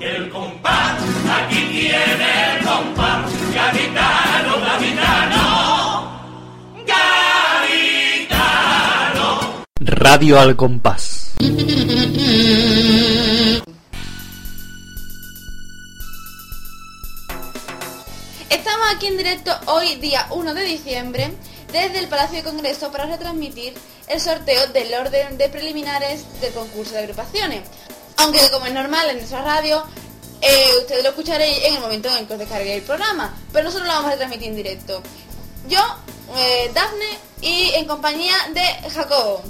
El compás, aquí tiene el compás, gaditano, gaditano, gaditano. Radio al compás. Estamos aquí en directo hoy, día 1 de diciembre, desde el Palacio de Congreso para retransmitir el sorteo del orden de preliminares del concurso de agrupaciones. Aunque como es normal en nuestra radio, eh, ustedes lo escucharéis en el momento en el que os descarguéis el programa, pero nosotros lo vamos a retransmitir en directo. Yo, eh, Dafne y en compañía de Jacobo.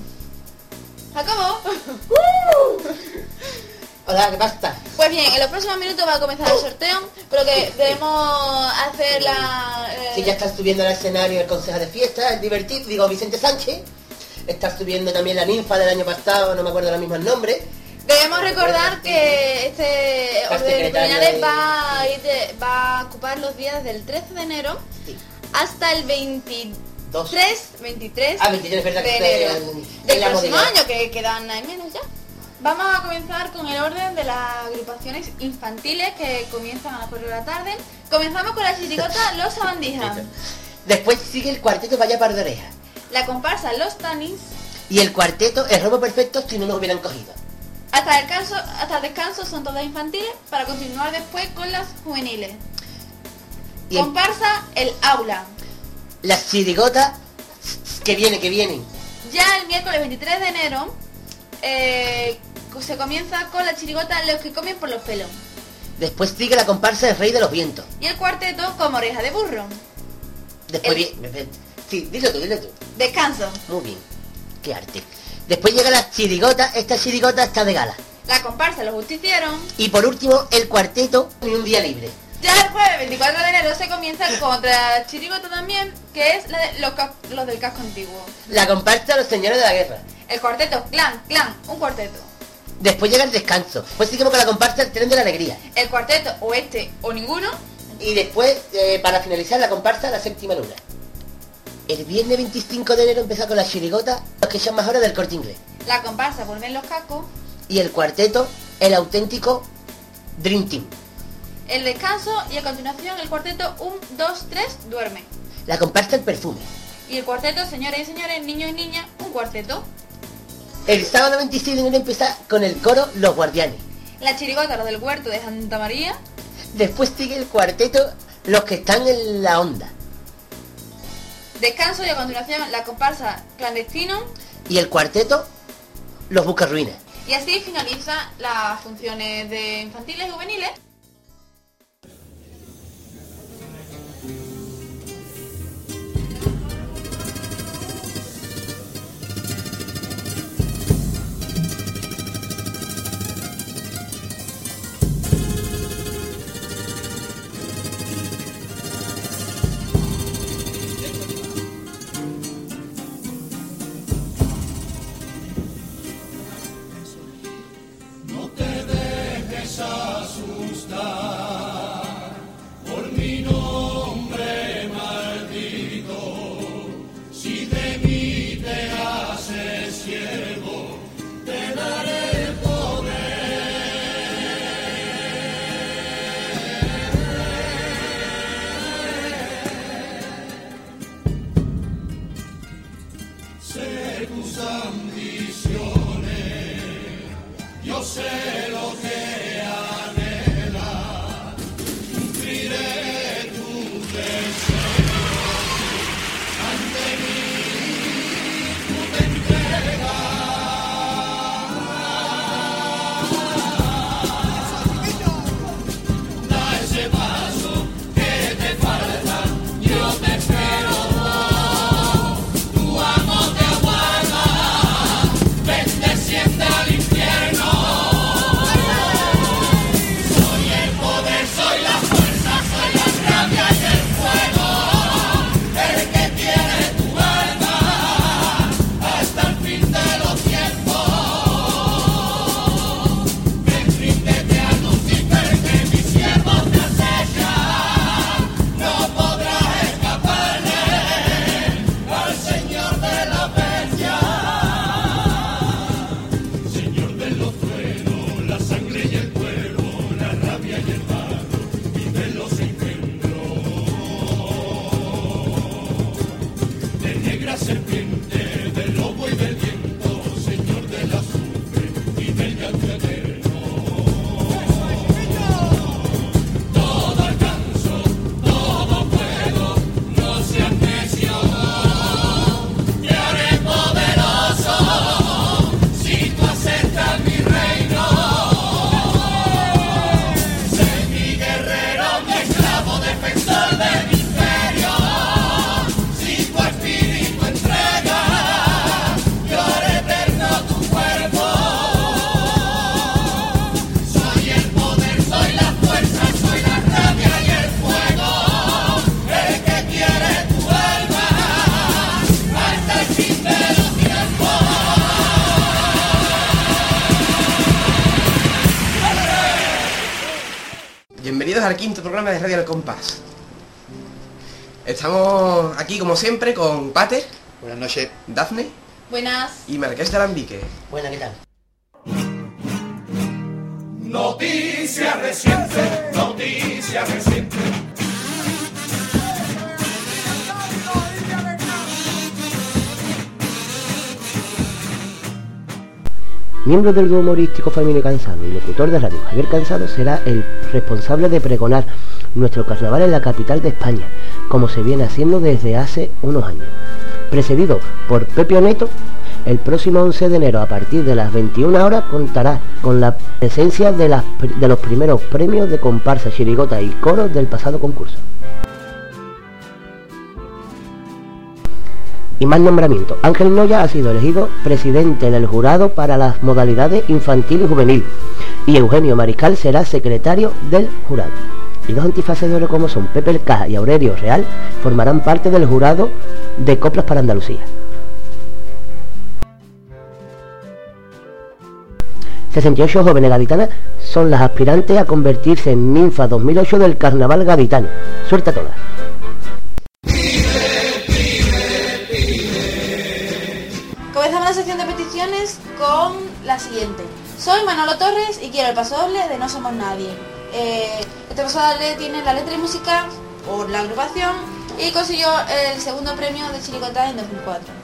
Jacobo. Hola, ¿qué pasa? Pues bien, en los próximos minutos va a comenzar el sorteo, pero que debemos hacer la... eh, Sí, ya está subiendo al escenario el consejo de fiesta, el divertido, digo Vicente Sánchez. Está subiendo también la ninfa del año pasado, no me acuerdo ahora mismo el nombre. Debemos recordar que este orden de va a, ir de- va a ocupar los días del 13 de enero Sí. hasta el 23, Dos. 23 Ah, 23, es verdad de enero en- en del próximo modalidad. año, que quedan ahí menos ya. Vamos a comenzar con el orden de las agrupaciones infantiles que comienzan a las 4 de la tarde. Comenzamos con la chirigota Los Sabandijas, Después sigue el cuarteto Vaya Par de Orejas. la comparsa Los Tanis, Y el cuarteto El Robo Perfecto si no nos hubieran cogido. Hasta el, descanso, hasta el descanso son todas infantiles para continuar después con las juveniles. Y el- Comparsa El Aula. las chirigotas que vienen, que vienen. Ya el miércoles 23 de enero eh, se comienza con la chirigota Los que comen por los pelos. Después sigue la comparsa del Rey de los Vientos. Y el cuarteto como oreja de burro. Después El- viene... Sí, dilo tú, dilo tú. Descanso. Muy bien. Qué arte. Después llega la chirigota, esta chirigota está de gala. La comparsa Los Justicieros. Y por último, el cuarteto y un día libre. Ya el jueves 24 de enero se comienza con otra chirigota también, que es la de los, ca- los del casco antiguo. La comparsa Los Señores de la Guerra. El cuarteto Clan, Clan, un cuarteto. Después llega el descanso. Pues seguimos con la comparsa El Tren de la Alegría. El cuarteto o este o ninguno. Y después, eh, para finalizar, la comparsa La Séptima Luna. El viernes 25 de enero empieza con la chirigota, los que son mejores del corte inglés. La comparsa Vuelven los cascos. Y el cuarteto, el auténtico Dream Team. El descanso y a continuación el cuarteto 1, 2, 3, duerme. La comparsa El Perfume. Y el cuarteto, señores y señores, niños y niñas, un cuarteto. El sábado 26 de enero empieza con el coro Los Guardianes. La chirigota, los del huerto de Santa María. Después sigue el cuarteto Los que están en la onda. Descanso y a continuación la comparsa clandestino. Y el cuarteto Los Buscarruinas. Y así finaliza las funciones de infantiles y juveniles. in programa de Radio El Compás. Estamos aquí como siempre con Pater, Buenas noches. Dafne Buenas. y Marqués de Alambique. Buena, ¿qué tal? Noticia reciente, noticia reciente. Miembro del grupo humorístico Familia Cansado y locutor de radio Javier Cansado será el responsable de pregonar nuestro carnaval en la capital de España, como se viene haciendo desde hace unos años. Precedido por Pepe Neto, el próximo 11 de enero a partir de las 21 horas contará con la presencia de, los primeros premios de comparsa, chirigota y coros del pasado concurso. Y más nombramiento. Ángel Noya ha sido elegido presidente del jurado para las modalidades infantil y juvenil. Y Eugenio Mariscal será secretario del jurado. Y dos antifaces de oro como son Pepe El Caja y Aurelio Real formarán parte del jurado de Coplas para Andalucía. 68 jóvenes gaditanas son las aspirantes a convertirse en ninfa 2008 del carnaval gaditano. Suerte a todas. Con la siguiente. Soy Manolo Torres y quiero el paso doble de No Somos Nadie. Eh, este paso doble tiene la letra y música por la agrupación y consiguió el segundo premio de Chiricota en 2004.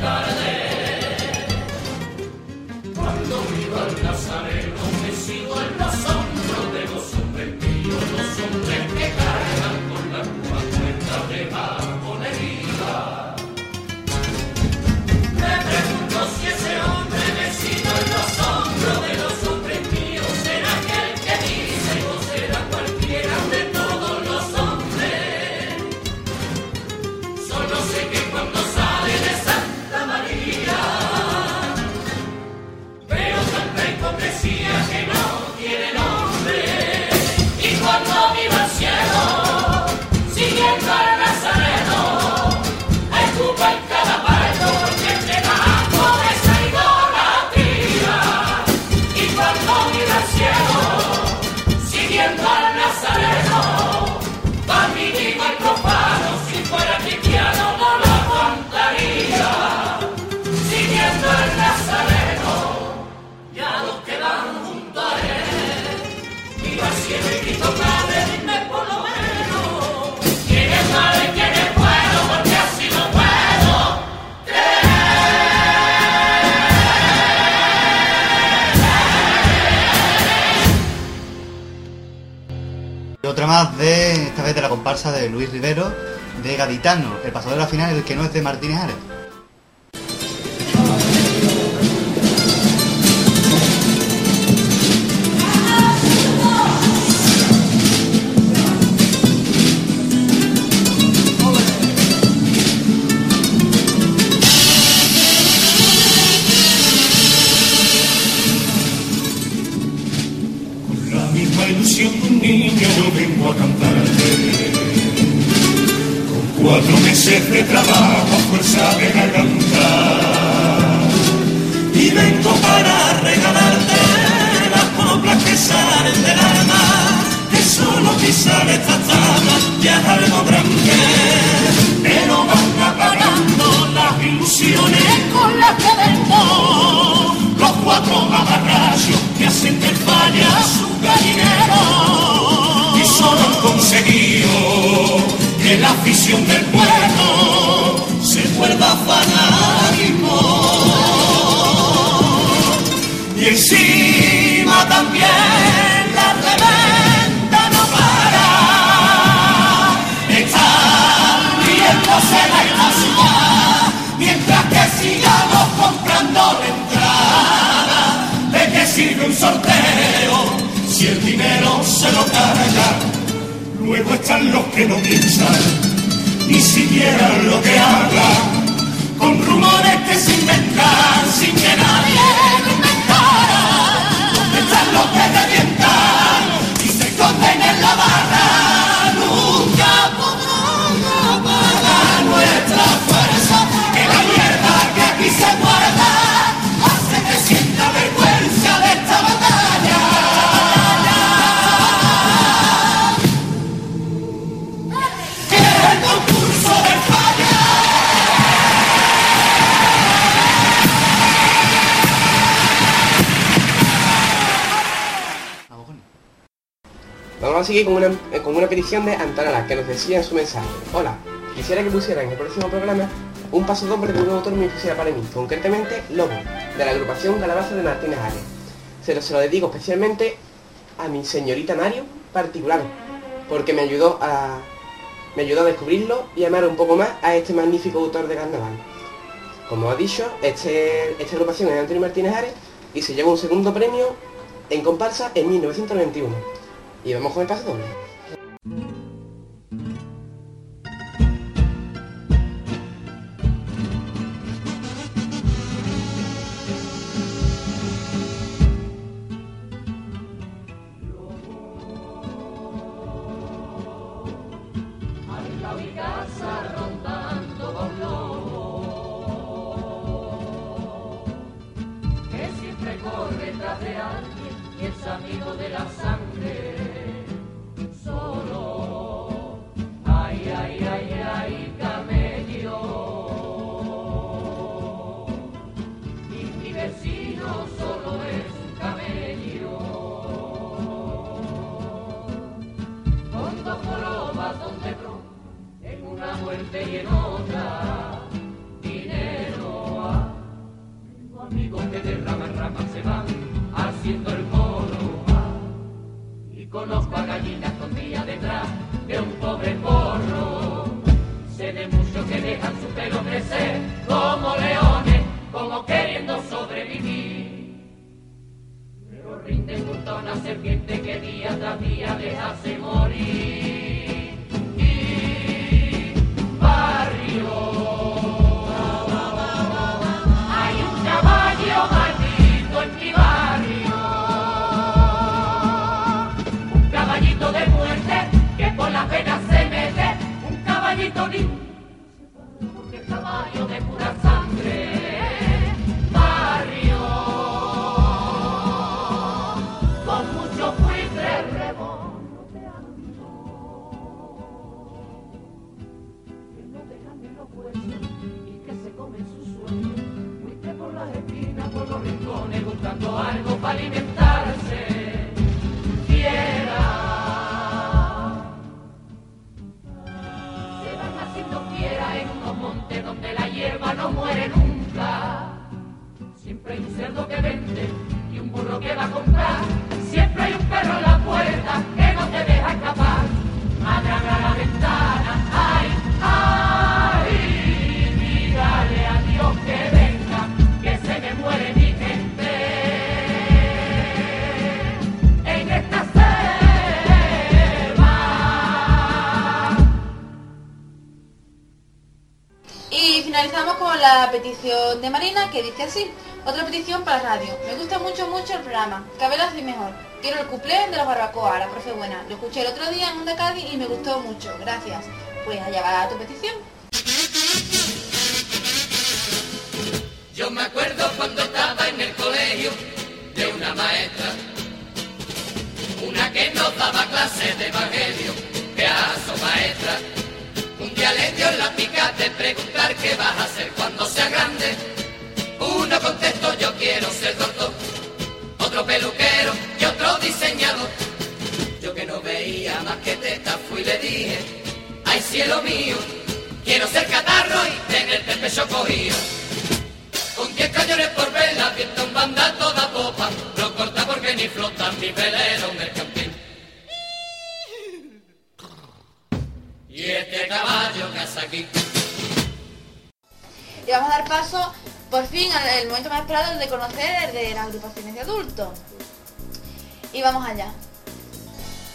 God. Comparsa de Luis Rivero, de Gaditano, el pasador de la final, el que no es de Martínez. Encima también la reventa no para. Están riéndose la ciudad mientras que sigamos comprando la entrada. ¿De qué sirve un sorteo si el dinero se lo carga? Luego están los que no piensan ni siquiera lo que hablan con rumores que se inventan sin que nadie. Están los que Seguir con una, eh, con una petición de Antonella que nos decía en su mensaje. Hola, quisiera que pusieran en el próximo programa un paso doble de un autor muy especial para mí, concretamente Lobo, de la agrupación Calabaza de Martínez Ares. Se lo, se lo dedico especialmente a mi señorita Mario particular, porque me ayudó a me ayudó a descubrirlo y amar un poco más a este magnífico autor de carnaval. Como ha dicho, este, esta agrupación es Antonio Martínez Ares y se llevó un segundo premio en comparsa en 1991. Y vamos con el paso doble. Que de rama en rama se van haciendo el ah. Y conozco a gallinas con día detrás de un pobre porro. Sé de muchos que dejan su pelo crecer como leones, como queriendo sobrevivir. Pero rinden junto a una serpiente que día tras día les hace morir. que va a comprar. Siempre hay un perro en la puerta que no te deja escapar. Madre abra la ventana, ay, ay, dígale a Dios que venga, que se me muere mi gente. En esta selva. Y finalizamos con la petición de Marina que dice así. Otra petición para radio. Me gusta mucho, mucho el programa. Cabe así mejor. Quiero el cuplé de la barbacoa, la profe buena. Lo escuché el otro día en Onda Cádiz y me gustó mucho. Gracias. Pues allá va tu petición. Yo me acuerdo cuando estaba en el colegio de una maestra, una que nos daba clases de evangelio, pedazo maestra. Un día le dio la pica de preguntar qué vas a hacer cuando sea grande. Yo quiero ser doctor, otro peluquero y otro diseñador. Yo que no veía más que teta fui y le dije, ay cielo mío, quiero ser catarro y tenerte el pecho cogido. Con diez cañones por vela, viento en banda toda popa, no corta porque ni flota mi velero mercantil. Y este caballo que hace aquí, Y vamos a dar paso, por fin, el momento más esperado de conocer el de las agrupaciones de adultos. Y vamos allá.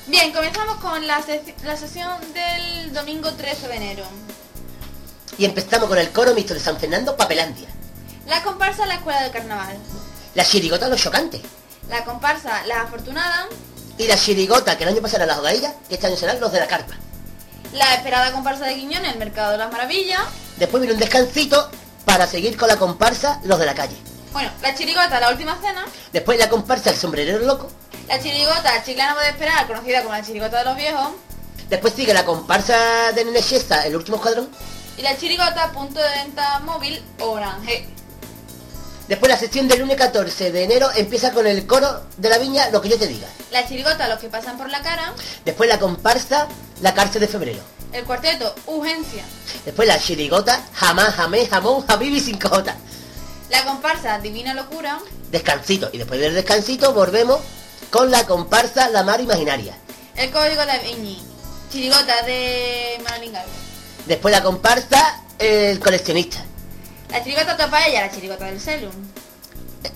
Bien, comenzamos con la, la sesión del domingo 13 de enero. Y empezamos con el coro mixto de San Fernando, Papelandia. La comparsa La Escuela del Carnaval. La chirigota Los Chocantes. La comparsa La Afortunada. Y la chirigota que el año pasado era las hogaillas, que este año serán los de la carpa. La esperada comparsa de Quiñones, el Mercado de las Maravillas. Después viene un descansito para seguir con la comparsa Los de la calle. Bueno, la chirigota La Última Cena. Después la comparsa El sombrerero loco. La chirigota Chiclana puede esperar, conocida como la chirigota de los viejos. Después sigue la comparsa de Nene Siesta, El último escuadrón. Y la chirigota Punto de Venta Móvil Orange. Después la sección del lunes 14 de enero empieza con el coro de la viña Lo que yo te diga. La chirigota Los que pasan por la cara. Después la comparsa La cárcel de febrero. El cuarteto Urgencia. Después la chirigota Jamás, jamé, jamón, jabibi sin cojota. La comparsa Divina Locura. Descansito. Y después del descansito volvemos con la comparsa La Mar Imaginaria. El código de Viñi. Chirigota de Manolín. Después la comparsa El coleccionista. La chirigota Topaella, la chirigota del Celum.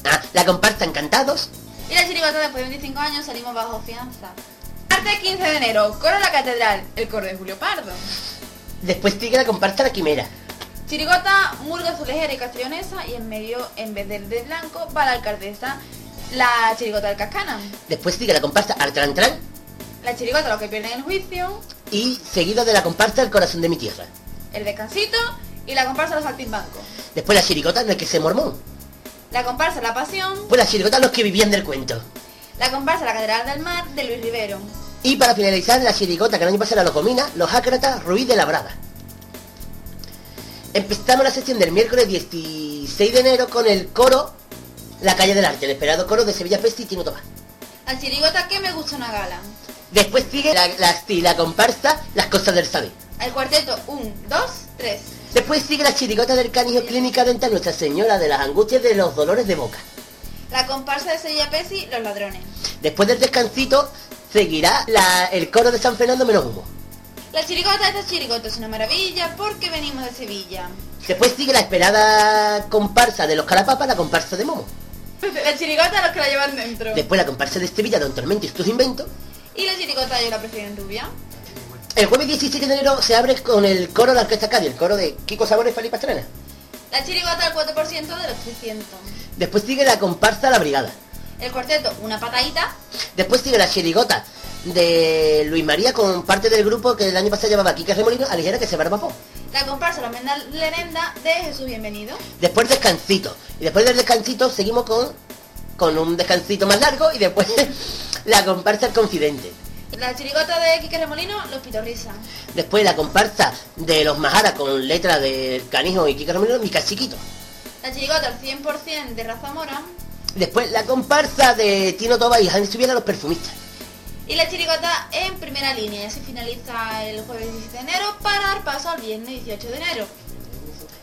Ah, la comparsa Encantados. Y la chirigota después de 25 años salimos bajo fianza. Martes 15 de enero, coro La Catedral, el coro de Julio Pardo. Después sigue la comparsa La Quimera. Chirigota, murga azulejera y castellonesa y en medio, en vez del de blanco, va la alcaldesa, la chirigota del Cascana. Después sigue la comparsa Artrantran. La chirigota, los que pierden el juicio, Y seguido de la comparsa El corazón de mi tierra. el descansito y la comparsa Los Saltimbancos. Después la chirigota No hay que se mormón. La comparsa La Pasión, Pues la chirigota Los que vivían del cuento. la comparsa La Catedral del Mar de Luis Rivero. Y para finalizar, la chirigota que el año pasado era los Comina, los Ácratas, Ruiz de la Brada. Empezamos la sesión del miércoles 16 de enero con el coro La Calle del Arte, el esperado coro de Sevilla Pesti y Tino Tomás. La chirigota que me gusta una gala. Después sigue la, la, sí, la comparsa Las Cosas del Saber. El cuarteto 1, 2, 3. Después sigue la chirigota del canijo Clínica Dental Nuestra Señora de las Angustias de los Dolores de Boca. La comparsa de Sevilla Pesi, Los Ladrones. Después del descansito seguirá la- el coro de San Fernando menos humo. La chirigota de esta chirigota es una maravilla porque venimos de Sevilla. Después sigue la esperada comparsa de los Carapapas, la comparsa de Momo. La chirigota los que la llevan dentro. Después la comparsa de Sevilla, Don Tormento y tus inventos. Y la chirigota yo la prefiero en rubia. El jueves 17 de enero se abre con el coro de la Orquesta Cádiz, el coro de Kiko Sabores y Felipe Pastrana. La chirigota al 4% de los 300. Después sigue la comparsa La Brigada. El cuarteto, una patadita. Después sigue la chirigota de Luis María con parte del grupo que el año pasado llevaba Kike Remolino, a ligera que se barba La comparsa La Menda Lerenda de Jesús Bienvenido. Después descansito. Y después del descansito seguimos con, con un descansito más largo y después la comparsa El Confidente. La chirigota de Quique Remolino, Los Pitorrisa. Después la comparsa de los Majara con letra de Canijo y Kike Remolino, Mi Cachiquito. La chirigota al 100% de Rafa Mora. Después la comparsa de Tino Toba y Jaime Subiera, los perfumistas. Y la chirigota en primera línea. Así finaliza el jueves 17 de enero para dar paso al viernes 18 de enero.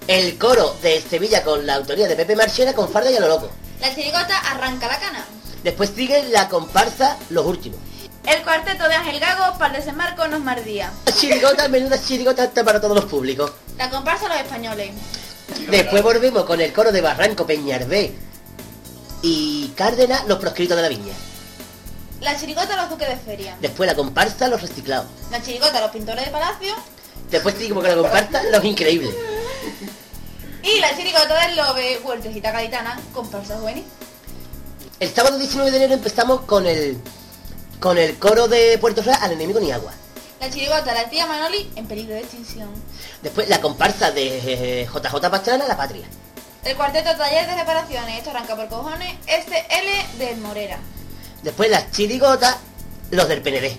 El coro de Sevilla con la autoría de Pepe Marchena con Farda y a lo loco. La chirigota arranca la cana. Después sigue la comparsa Los Últimos. El cuarteto de Ángel Gago para desembarco nos mardía. Chirigota, menuda chirigota apta para todos los públicos. La comparsa Los Españoles. Después volvemos con el coro de Barranco, Peñarbé y Cárdenas, los proscritos de la viña. La chirigota Los Duques de Feria. Después la comparsa, los reciclados. La chirigota Los Pintores de Palacio. Después seguimos con la comparsa, los increíbles. Y la chirigota del Lobe, Huertecita Gaditana, comparsa juvenil. El sábado 19 de enero empezamos con el con el coro de Puerto Real al enemigo ni agua. La chirigota La tía Manoli, en peligro de extinción. Después la comparsa de eh, JJ Pastrana, La Patria. El cuarteto Taller de Reparaciones, esto arranca por cojones, SL del Morera. Después las chirigotas, los del PND.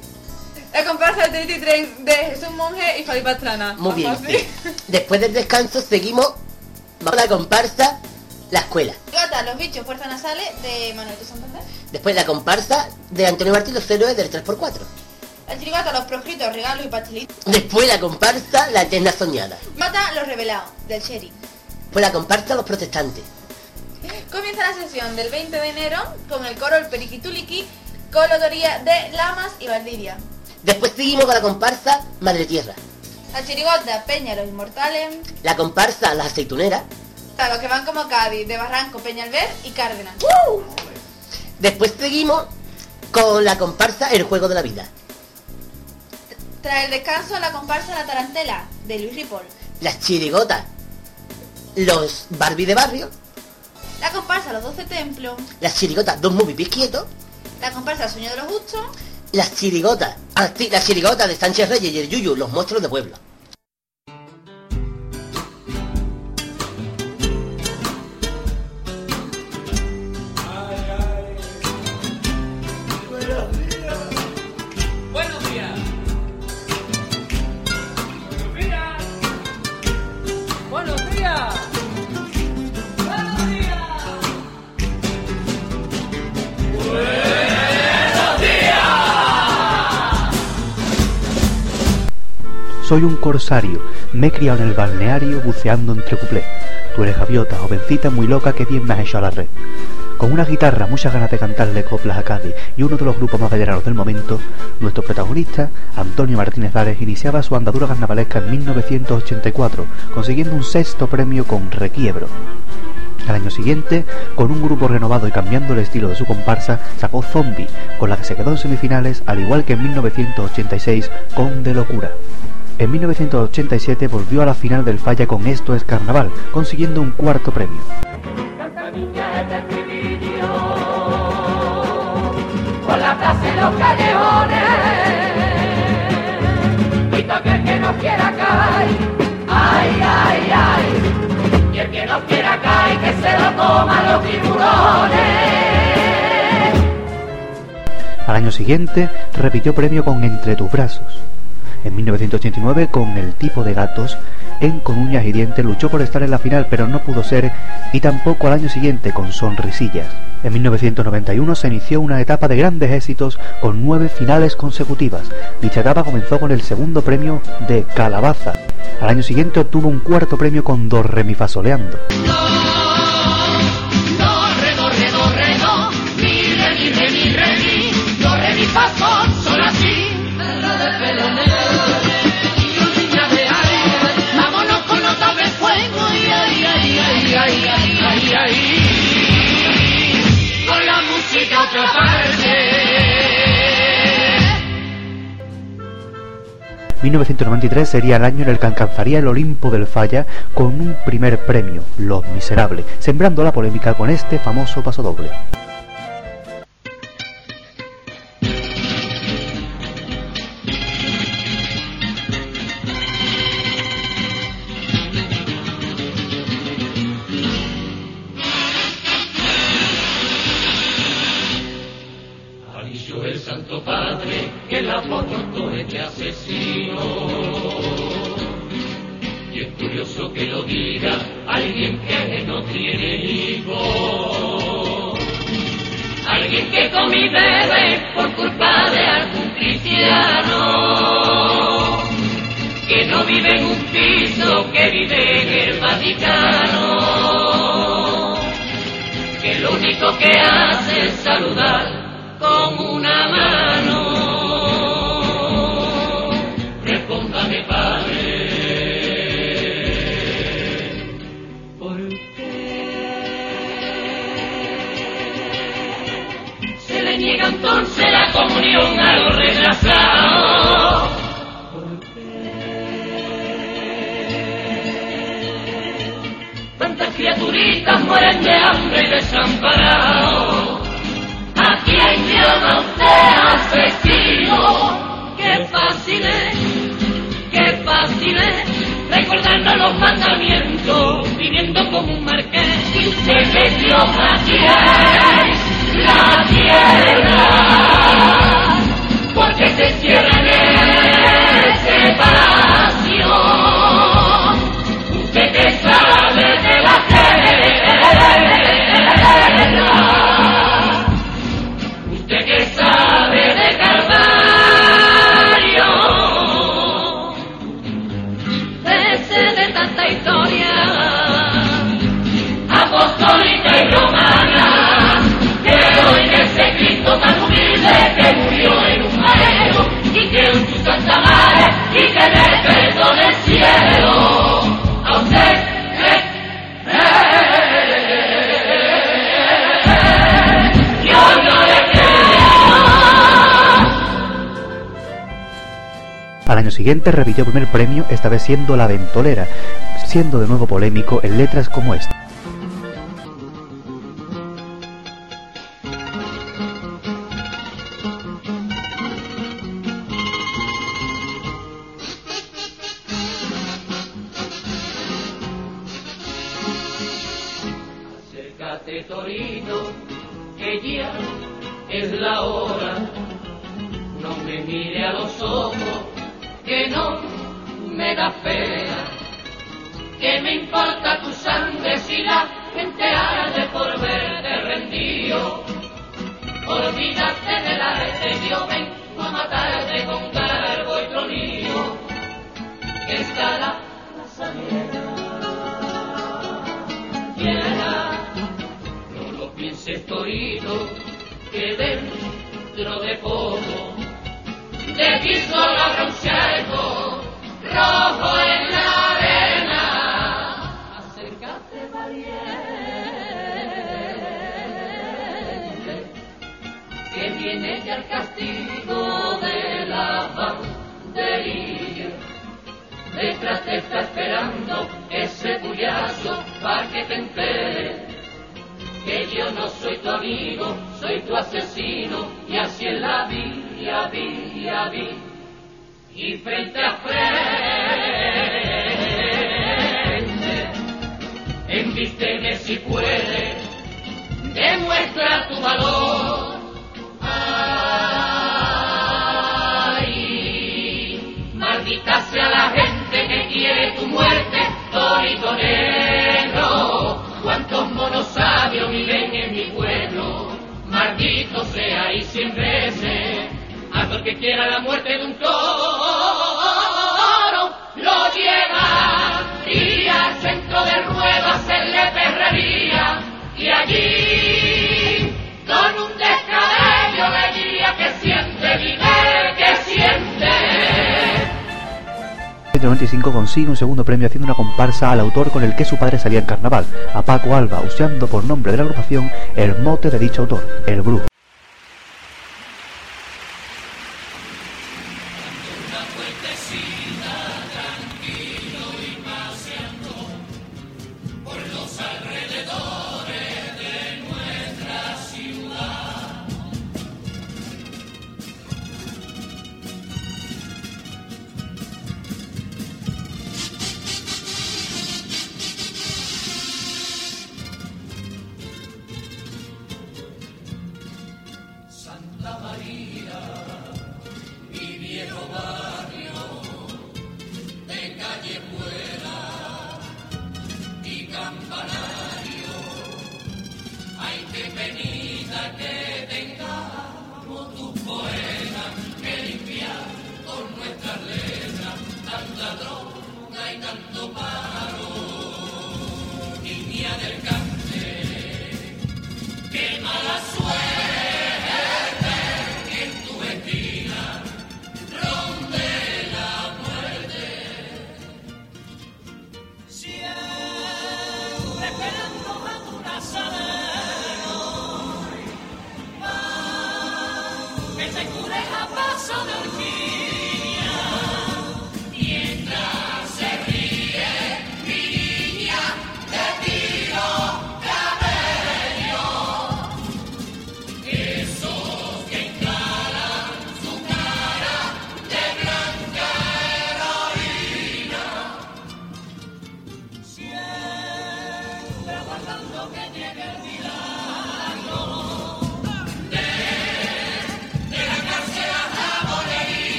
La comparsa del Trinity Tren de Jesús Monje y Fabi Pastrana. Muy bien. Después del descanso seguimos vamos a la comparsa, la escuela. Chirigota Los bichos fuerzas nasales de Manuel de Santander. Después la comparsa de Antonio Martín, los héroes del 3x4. La chirigota Los proscritos, regalos y pastelitos. Después la comparsa, la eterna soñada. Mata los revelados, del Sherry. Después la comparsa, los protestantes. Comienza la sesión del 20 de enero con el coro El Periquituliki, con la autoría de Lamas y Valdivia. Después seguimos con la comparsa, Madre Tierra. La chirigota Peña los Inmortales, La comparsa, las aceituneras. a los que van como Cádiz, de Barranco, Peñalver y Cárdenas. Después seguimos con la comparsa, el juego de la vida. Tras el descanso, la comparsa La Tarantela, de Luis Ripoll. Las chirigotas, los Barbie de barrio. La comparsa Los Doce Templos. Las chirigotas, dos movie quietos. La comparsa El Sueño de los Justos. Las chirigotas, ah, sí, las chirigotas de Sánchez Reyes y el Yuyu, los monstruos de pueblo. Soy un corsario, me he criado en el balneario buceando entre cuplés. Tú eres gaviota, jovencita muy loca que bien me has hecho a la red. Con una guitarra, muchas ganas de cantarle coplas a Cádiz y uno de los grupos más veteranos del momento, nuestro protagonista, Antonio Martínez Vares, iniciaba su andadura carnavalesca en 1984, consiguiendo un sexto premio con Requiebro. Al año siguiente, con un grupo renovado y cambiando el estilo de su comparsa, sacó Zombie, con la que se quedó en semifinales, al igual que en 1986 con De Locura. En 1987 volvió a la final del Falla con Esto es Carnaval, consiguiendo un cuarto premio. Al año siguiente repitió premio con Entre tus brazos. En 1989 con El tipo de gatos, en Con uñas y dientes luchó por estar en la final pero no pudo ser y tampoco al año siguiente con Sonrisillas. En 1991 se inició una etapa de grandes éxitos con nueve finales consecutivas. Dicha etapa comenzó con el segundo premio de Calabaza. Al año siguiente obtuvo un cuarto premio con Do Re 1993 sería el año en el que alcanzaría el Olimpo del Falla con un primer premio, Los Miserables, sembrando la polémica con este famoso pasodoble. Al año siguiente repitió el primer premio, esta vez siendo La Ventolera, siendo de nuevo polémico en letras como esta. consigue un segundo premio haciendo una comparsa al autor con el que su padre salía en carnaval, a Paco Alba, usando por nombre de la agrupación el mote de dicho autor, el Brujo.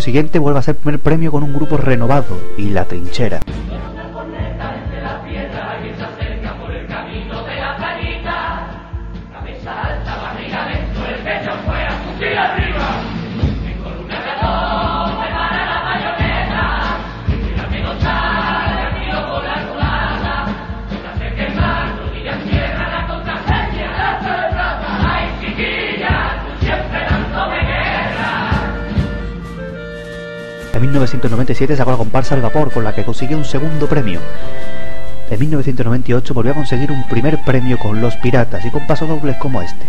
siguiente vuelve a ser primer premio con un grupo renovado y La Trinchera. 1997 sacó la comparsa El Vapor, con la que consiguió un segundo premio. En 1998 volvió a conseguir un primer premio con Los Piratas y con pasodobles como este.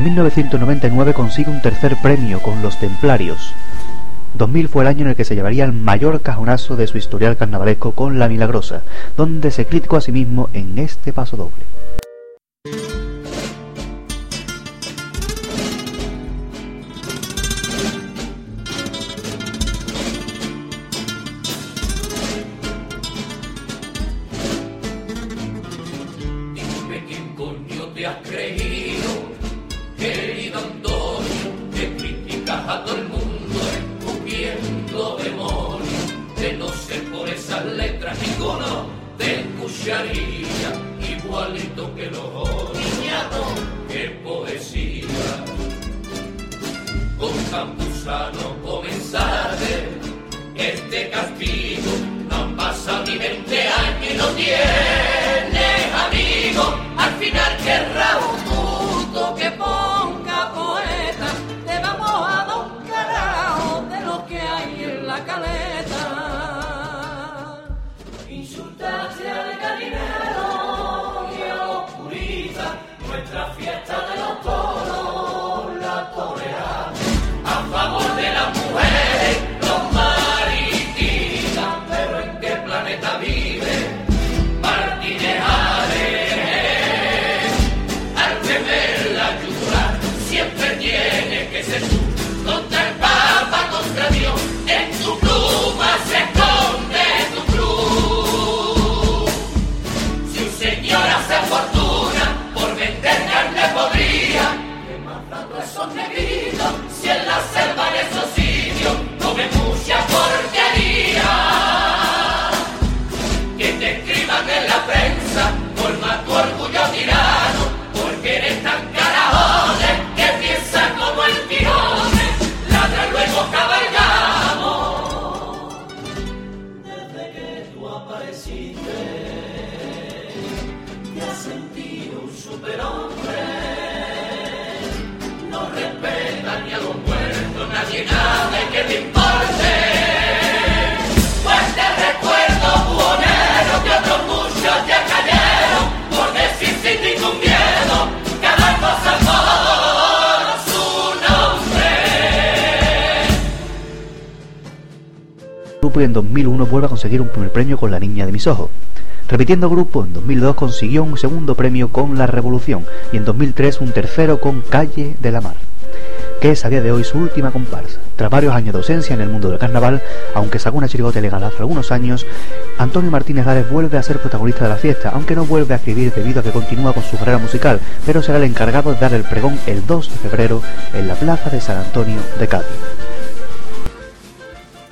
En 1999 consigue un tercer premio con Los Templarios. 2000 fue el año en el que se llevaría el mayor cajonazo de su historial carnavalesco con La Milagrosa, donde se criticó a sí mismo en este paso doble. no respeta ni a los muertos, nadie que te importe. Pues te recuerdo, que otros muchos ya cayeron decir miedo cosa su nombre. En 2001 vuelve a conseguir un primer premio con La Niña de mis Ojos. Repitiendo grupo, en 2002 consiguió un segundo premio con La Revolución y en 2003 un tercero con Calle de la Mar, que es a día de hoy su última comparsa. Tras varios años de ausencia en el mundo del carnaval, aunque sacó una chirigota ilegal hace algunos años, Antonio Martínez Gálvez vuelve a ser protagonista de la fiesta, aunque no vuelve a escribir debido a que continúa con su carrera musical, pero será el encargado de dar el pregón el 2 de febrero en la plaza de San Antonio de Cádiz.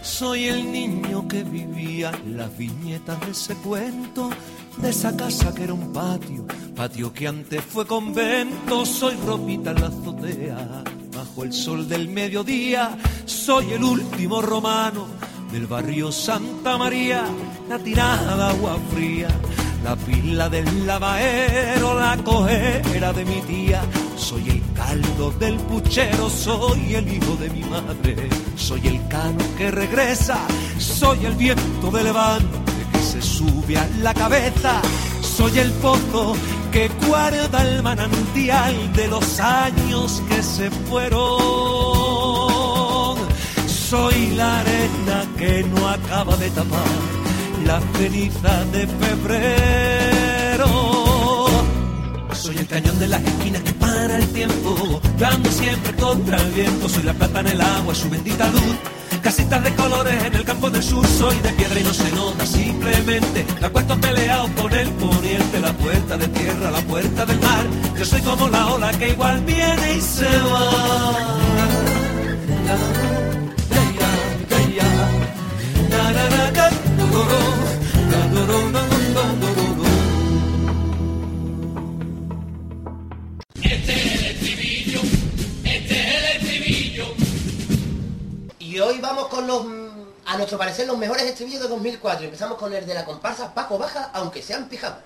Soy el niño que vivía las viñetas de ese cuento, de esa casa que era un patio, patio que antes fue convento. Soy ropita en la azotea, bajo el sol del mediodía. Soy el último romano del barrio Santa María, la tirada de agua fría, la pila del lavadero, la cojera de mi tía. Soy el caldo del puchero, soy el hijo de mi madre, soy el cano que regresa, soy el viento de levante que se sube a la cabeza, soy el pozo que guarda el manantial de los años que se fueron. Soy la arena que no acaba de tapar la ceniza de febrero. Soy el cañón de las esquinas que para el tiempo, dando siempre contra el viento. Soy la plata en el agua, su bendita luz. Casitas de colores en el campo del sur, soy de piedra y no se nota simplemente. La cuento peleado con el poniente, la puerta de tierra, la puerta del mar. Yo soy como la ola que igual viene y se va. Y hoy vamos con los, a nuestro parecer, los mejores estribillos de 2004. Empezamos con el de la comparsa Paco Baja, aunque sean pijamas.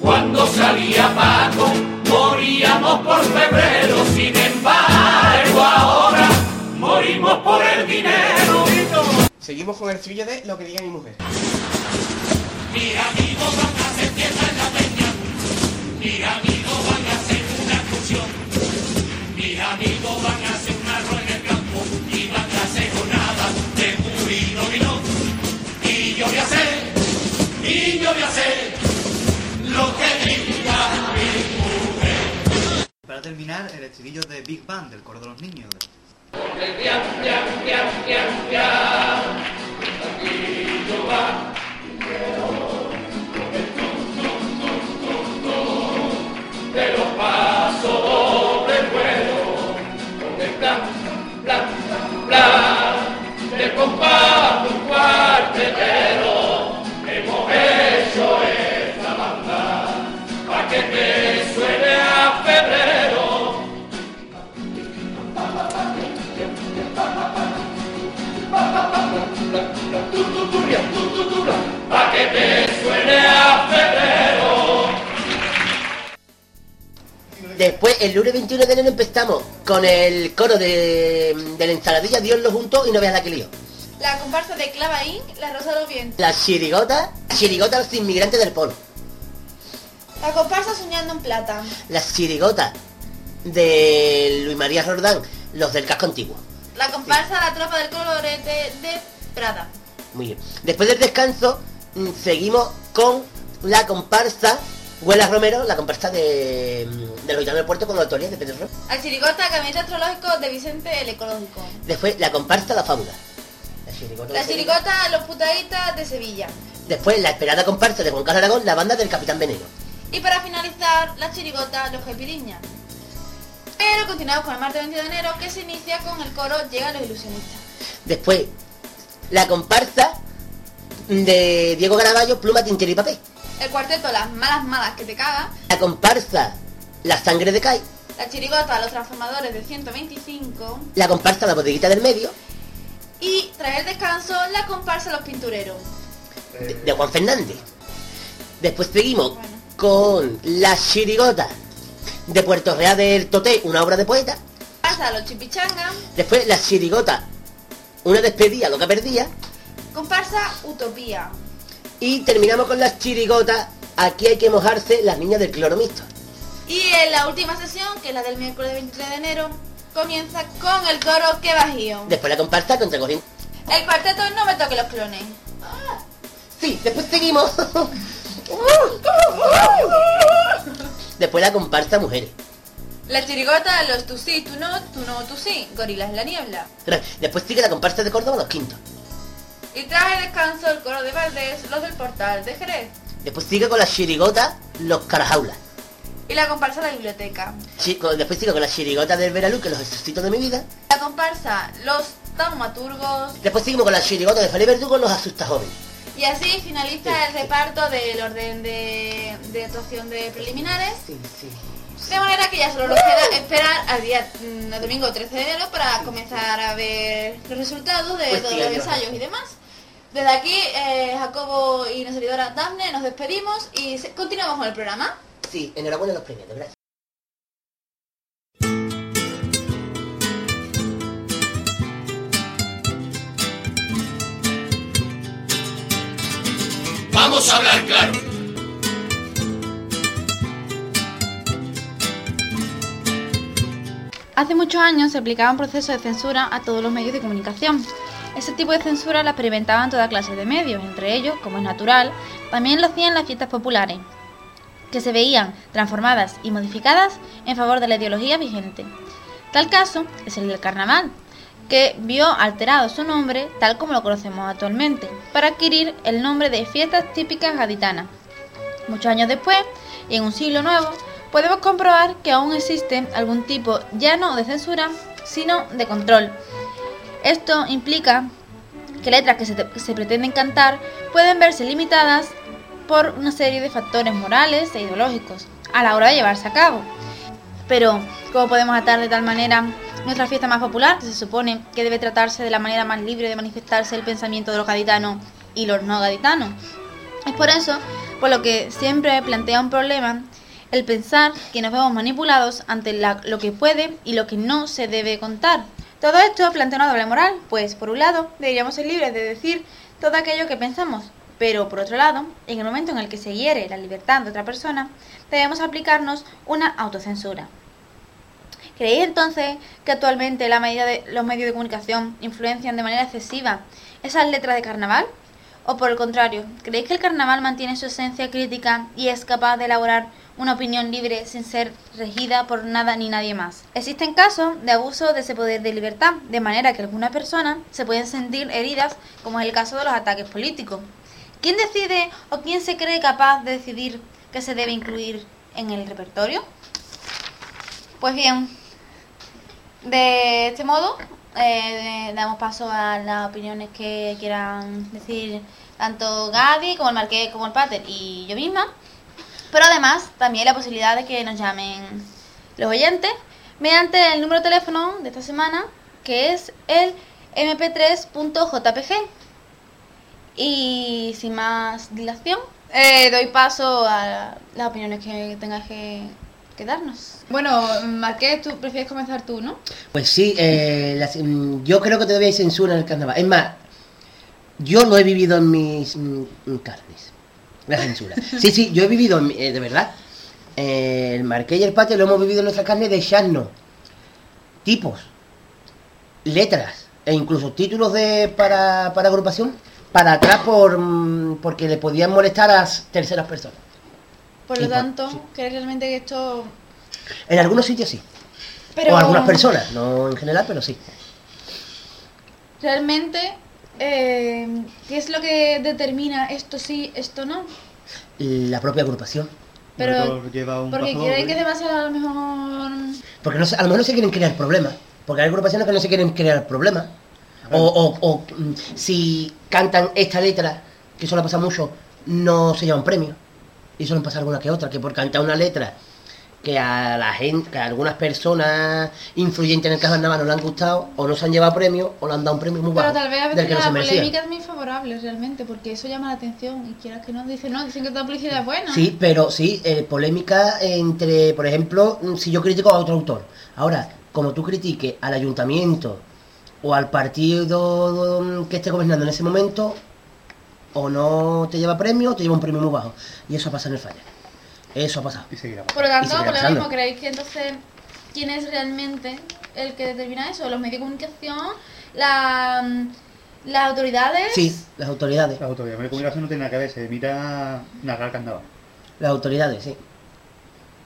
Cuando salía Paco, moríamos por febrero, sin embargo ahora morimos por el dinero. Seguimos con el estribillo de Lo que diga mi mujer. Mis amigos van a hacer fiesta en la peña, mis amigos van a hacer una excursión, mis amigos van a hacer una rueda en el campo y van a hacer jornada de muy dominó. Y yo voy a hacer, y yo voy a hacer lo que diga mi mujer. Para terminar, el estribillo de Big Bang del coro de los niños que te suene a. Después, el lunes 21 de enero empezamos con el coro de, de la ensaladilla Dios lo juntó y no veas la que lío. La comparsa de Clavaín, La Rosa de los Vientos. La chirigota, chirigota los inmigrantes del polo. La comparsa Soñando en Plata. La chirigota de Luis María Jordán, los del casco antiguo. La comparsa La Tropa del Colorete de Muy bien. Después del descanso, mm, seguimos con la comparsa Huela Romero, la comparsa de, mm, de los gitanos del puerto con la autoría de Pedro Ro. La chirigota Gabinete Astrológico de Vicente el Ecológico. Después la comparsa La Fábula. La chirigota. La chirigota Los Putaditas de Sevilla. Después la esperada comparsa de Juan Carlos Aragón, la banda del Capitán Veneno. Y para finalizar, la chirigota Los Jepiriñas. Pero continuamos con el martes 22 de enero que se inicia con el coro Llegan los ilusionistas. Después la comparsa de Diego Caraballo, Pluma, Tintero y Papel. El cuarteto Las Malas Malas que te cagan. La comparsa La Sangre de Kai. La chirigota Los Transformadores de 125. La comparsa La Bodeguita del Medio. Y tras el descanso, la comparsa Los Pintureros. de, de Juan Fernández. Después seguimos Bueno. con La Chirigota de Puerto Real del Toté, una obra de poeta. Comparsa Los Chipichangas. Después La Chirigota, una despedida, lo que perdía. Comparsa Utopía. Y terminamos con las chirigotas. Aquí hay que mojarse las niñas del cloro mixto. Y en la última sesión, que es la del miércoles 23 de enero, comienza con el coro Que Bajío. Después la comparsa contra corriente. El cuarteto no me toque los clones. Sí, después seguimos. Después la comparsa mujeres. La chirigota, los tú sí, tú no, tú no, tú sí. Gorilas en la niebla. Después sigue la comparsa de Córdoba los quintos. Y tras el descanso el coro de Valdés, los del portal de Jerez. Después sigue con la chirigota los carajaulas. Y la comparsa de la biblioteca. Chi- con- Después sigue con la chirigota del Veralú, que los exorcitos de mi vida. La comparsa, los taumaturgos. Después seguimos con la chirigota de Felipe Verdugo, los asusta jóvenes. Y así finaliza el reparto del orden de, de actuación de preliminares. Sí, sí. De manera que ya solo nos queda esperar al día mm, el domingo 13 de enero para comenzar a ver los resultados de Pues todos los ensayos y demás. Desde aquí, eh, Jacobo y nuestra servidora Dafne nos despedimos y continuamos con el programa. Sí, enhorabuena a los premios, de verdad. Vamos a hablar claro. Hace muchos años se aplicaba un proceso de censura a todos los medios de comunicación. Ese tipo de censura la experimentaban toda clase de medios, entre ellos, como es natural, también lo hacían las fiestas populares, que se veían transformadas y modificadas en favor de la ideología vigente. Tal caso es el del carnaval, que vio alterado su nombre tal como lo conocemos actualmente, para adquirir el nombre de fiestas típicas gaditanas. Muchos años después, y en un siglo nuevo, podemos comprobar que aún existe algún tipo ya no de censura, sino de control. Esto implica que letras que se, te- pretenden cantar pueden verse limitadas por una serie de factores morales e ideológicos a la hora de llevarse a cabo. Pero, ¿cómo podemos atar de tal manera nuestra fiesta más popular, se supone que debe tratarse de la manera más libre de manifestarse el pensamiento de los gaditanos y los no gaditanos? Es por eso por lo que siempre plantea un problema el pensar que nos vemos manipulados ante lo que puede y lo que no se debe contar. Todo esto plantea una doble moral, pues por un lado deberíamos ser libres de decir todo aquello que pensamos, pero por otro lado, en el momento en el que se hiere la libertad de otra persona, debemos aplicarnos una autocensura. ¿Creéis entonces que actualmente la medida de los medios de comunicación influencian de manera excesiva esas letras de carnaval? ¿O por el contrario, creéis que el carnaval mantiene su esencia crítica y es capaz de elaborar una opinión libre sin ser regida por nada ni nadie más? Existen casos de abuso de ese poder de libertad, de manera que algunas personas se pueden sentir heridas, como es el caso de los ataques políticos. ¿Quién decide o quién se cree capaz de decidir qué se debe incluir en el repertorio? Pues bien, de este modo eh, damos paso a las opiniones que quieran decir tanto Gaby como el Marqués como el Pater y yo misma. Pero además también la posibilidad de que nos llamen los oyentes mediante el número de teléfono de esta semana que es el mp3.jpg. Y sin más dilación, eh, doy paso a las opiniones que tengas que, que darnos. Bueno, Marqués, tú prefieres comenzar tú, ¿no? Pues sí, eh, la- mm, yo creo que todavía hay censura en el carnaval. Es más, yo lo he vivido en mis mm, carnes. La censura. Sí, sí, yo he vivido, eh, de verdad. eh, el Marqués y el Pate lo hemos vivido en nuestra carne de echarnos tipos, letras e incluso títulos de para, para agrupación para atrás por mm, porque le podían molestar a terceras personas. Por lo tanto, sí. ¿crees realmente que esto... En algunos sitios sí. Pero O algunas personas, no en general, pero sí. Realmente, eh, ¿qué es lo que determina esto sí, esto no? La propia agrupación. Pero, lleva un porque paso creen que es demasiado a lo mejor... Porque no se- a lo mejor no se quieren crear problemas. Porque hay agrupaciones que no se quieren crear problemas. O, o- o, mm, si cantan esta letra, que eso le pasa mucho, no se llevan premio. Y suelen pasar alguna que otra, que por cantar una letra que a la gente, que a algunas personas influyentes en el carnaval no le han gustado, o no se han llevado premio, o le han dado un premio muy bajo. Pero tal vez a veces no la polémica es muy favorable realmente, porque eso llama la atención y quieras que no, dicen no, dicen que toda publicidad es buena. Sí, pero sí, eh, polémica entre, por ejemplo, mm, si yo critico a otro autor. Ahora, como tú critiques al ayuntamiento o al partido mm, que esté gobernando en ese momento, o no te lleva premio o te lleva un premio muy bajo. Y eso ha pasado en el falla. Eso ha pasado. Y seguirá. Por lo tanto, por lo pasando. mismo, ¿creéis que entonces quién es realmente el que determina eso? ¿Los medios de comunicación? La, mm, Las autoridades... Sí, las autoridades. La autoridad de comunicación no tiene nada que ver, se mira narrar carnaval. Las autoridades, sí.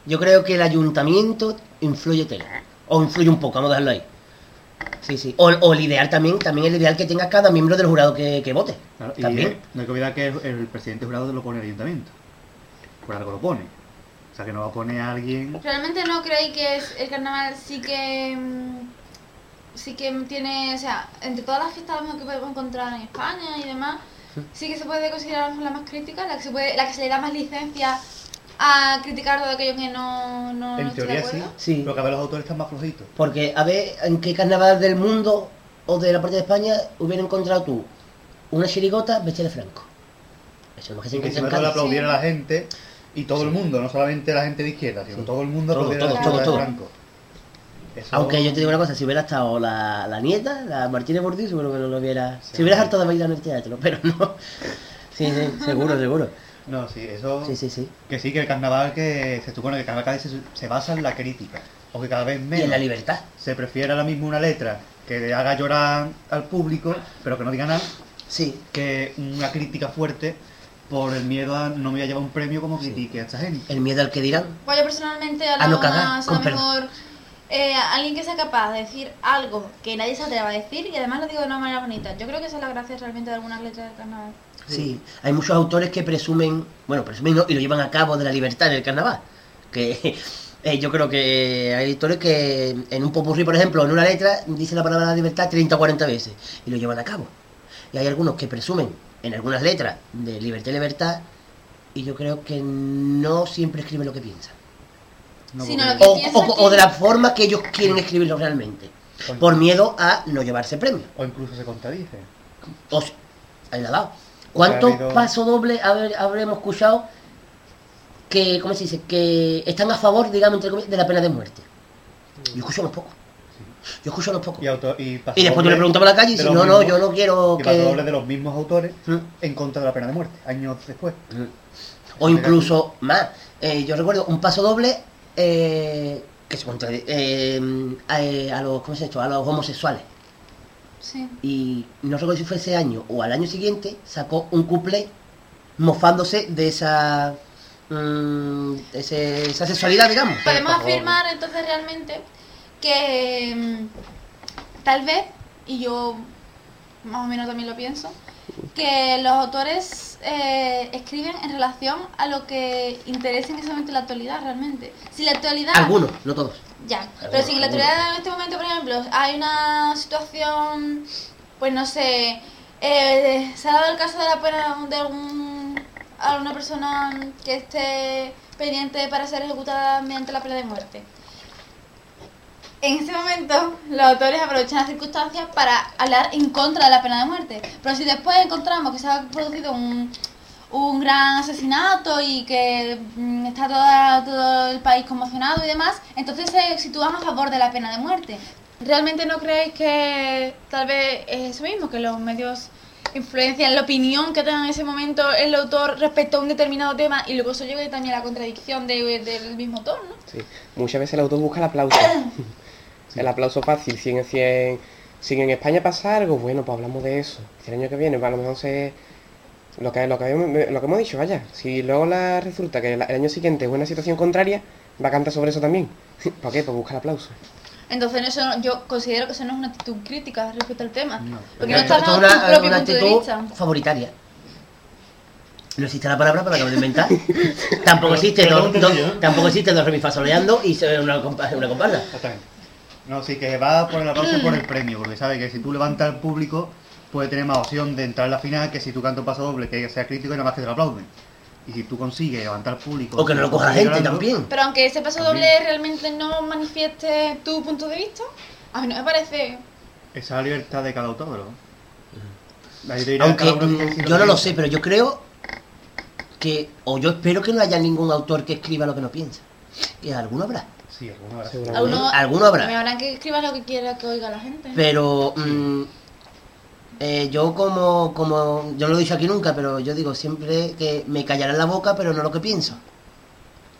Yo creo que el ayuntamiento influye tela. O influye un poco, vamos a dejarlo ahí. Sí, sí. O, o el ideal también, también el ideal que tenga cada miembro del jurado que, que vote. Claro, y También. eh, no hay que olvidar que el, el presidente jurado lo pone el ayuntamiento. Por algo lo pone. Sea que no va a poner a alguien. ¿Realmente no creéis que es- el carnaval sí que mm, sí que tiene, o sea, entre todas las fiestas lo que podemos encontrar en España y demás, sí que se puede considerar lo la más crítica, la que se puede, la que se le da más licencia a criticar todo aquello que no, no en teoría sí? Sí. Pero que a ver los autores están más flojitos. Porque a ver en qué carnaval del mundo o de la parte de España hubiera encontrado tú una chirigota vestida de franco. Eso es que se Y encima le a la gente y todo el mundo, no solamente la gente de izquierda, sino Sí. todo el mundo Todo, todo, la todo, todo. Franco. Eso- Aunque yo te digo una cosa, si hubiera estado la, la nieta, la Martínez Bordí, seguro que no lo hubiera... Si hubiera hartado de bailar en el teatro, pero no. Sí, sí, seguro, seguro. No, sí, eso. Sí, sí, sí. Que sí, que el carnaval que se supone que el carnaval cada vez se, se basa en la crítica. O que cada vez Y menos en la libertad. se prefiere ahora mismo una letra que le haga llorar al público, pero que no diga nada, Sí. que una crítica fuerte por el miedo a no me voy a llevar un premio como critique a esta gente. El miedo al que dirán. Pues yo personalmente a A lo no más, a lo perdón. mejor eh, alguien que sea capaz de decir algo que nadie se atreva a decir y además lo digo de una manera bonita. Yo creo que esa es la gracia realmente de algunas letras del carnaval. Sí. Hay muchos autores que presumen, bueno, presumen no, y lo llevan a cabo de la libertad en el carnaval. Que eh, yo creo que hay autores que en un popurrí, por ejemplo, en una letra dice la palabra libertad 30 o 40 veces y lo llevan a cabo. Y hay algunos que presumen en algunas letras de libertad y libertad y yo creo que no siempre escriben lo que piensan. No, Sino porque- lo que O, piensa o- que- o de la forma que ellos quieren escribirlo realmente. Por miedo a no llevarse premio. o incluso se contradice. O si- ahí la dado. ¿Cuántos ha habido- pasos dobles haber- habremos escuchado que, ¿cómo se dice? Que están a favor, digamos, entre comillas, de la pena de muerte? Yo escucho unos pocos. Yo escucho unos pocos. Y, auto- y, paso Y después tú le preguntas por la calle y de dice, los no, no, yo no quiero y paso doble que... de los mismos autores Mm. en contra de la pena de muerte, años después. O incluso más. Eh, yo recuerdo un paso doble eh, que se contradice eh, a, a los, ¿cómo se ha hecho? A los homosexuales. Sí. y no recuerdo si fue ese año o al año siguiente, sacó un couple mofándose de esa, mm, ese- esa sexualidad, digamos. Podemos afirmar entonces realmente que mm, tal vez, y yo más o menos también lo pienso, que los autores eh, escriben en relación a lo que interesa en ese momento en la actualidad realmente. Si la actualidad... Algunos, no todos. Ya, pero si la actualidad en este momento, por ejemplo, hay una situación, pues no sé, eh, se ha dado el caso de la pena de algún, alguna persona que esté pendiente para ser ejecutada mediante la pena de muerte. En ese momento, los autores aprovechan las circunstancias para hablar en contra de la pena de muerte. Pero si después encontramos que se ha producido un, un gran asesinato y que mm, está toda- todo el país conmocionado y demás, entonces se sitúan a favor de la pena de muerte. ¿Realmente no creéis que tal vez es eso mismo, que los medios influencian la opinión que tenga en ese momento el autor respecto a un determinado tema y luego eso lleva también a la contradicción de- del mismo autor, ¿no? Sí. Muchas veces el autor busca el aplauso. el aplauso fácil. Si en, si, en, si en España pasa algo, bueno, pues hablamos de eso. Si el año que viene, pues a lo mejor se... Lo que, lo, que, habíamos- lo que hemos dicho, vaya. Si luego la resulta que el año siguiente es una situación contraria, va a cantar sobre eso también. ¿Para qué? Pues busca el aplauso. Entonces eso yo considero que eso no es una actitud crítica respecto al tema. No. Porque no Esto- está esto es dando tu una, propio una punto de actitud vista. favoritaria. No existe la palabra para que lo de inventar. tampoco existe pero dos, ¿no? tampoco existe dos remifasoleando y se una, compa- una comparsa. Exactamente. No, sí que va por el aplauso y por el premio, porque sabe que si tú levantas al público, puede tener más opción de entrar en la final que si tú cantas un paso doble que sea crítico y nada más que te lo aplauden. Y si tú consigues levantar al público... O que no lo coja gente llorando, también. Pero aunque ese paso También. doble realmente no manifieste tu punto de vista, a mí no me parece... Esa es la libertad de cada autor, Aunque cada uno que yo no lo sé, pero yo creo que, o yo espero que no haya ningún autor que escriba lo que no piensa. Que alguno habrá. Sí. Seguro. Alguno, Alguno habrá. Me habrán que escriba lo que quiera que oiga la gente. Pero mm, eh, yo como, como, yo no lo he dicho aquí nunca, pero yo digo siempre que me callarán la boca, pero no lo que pienso.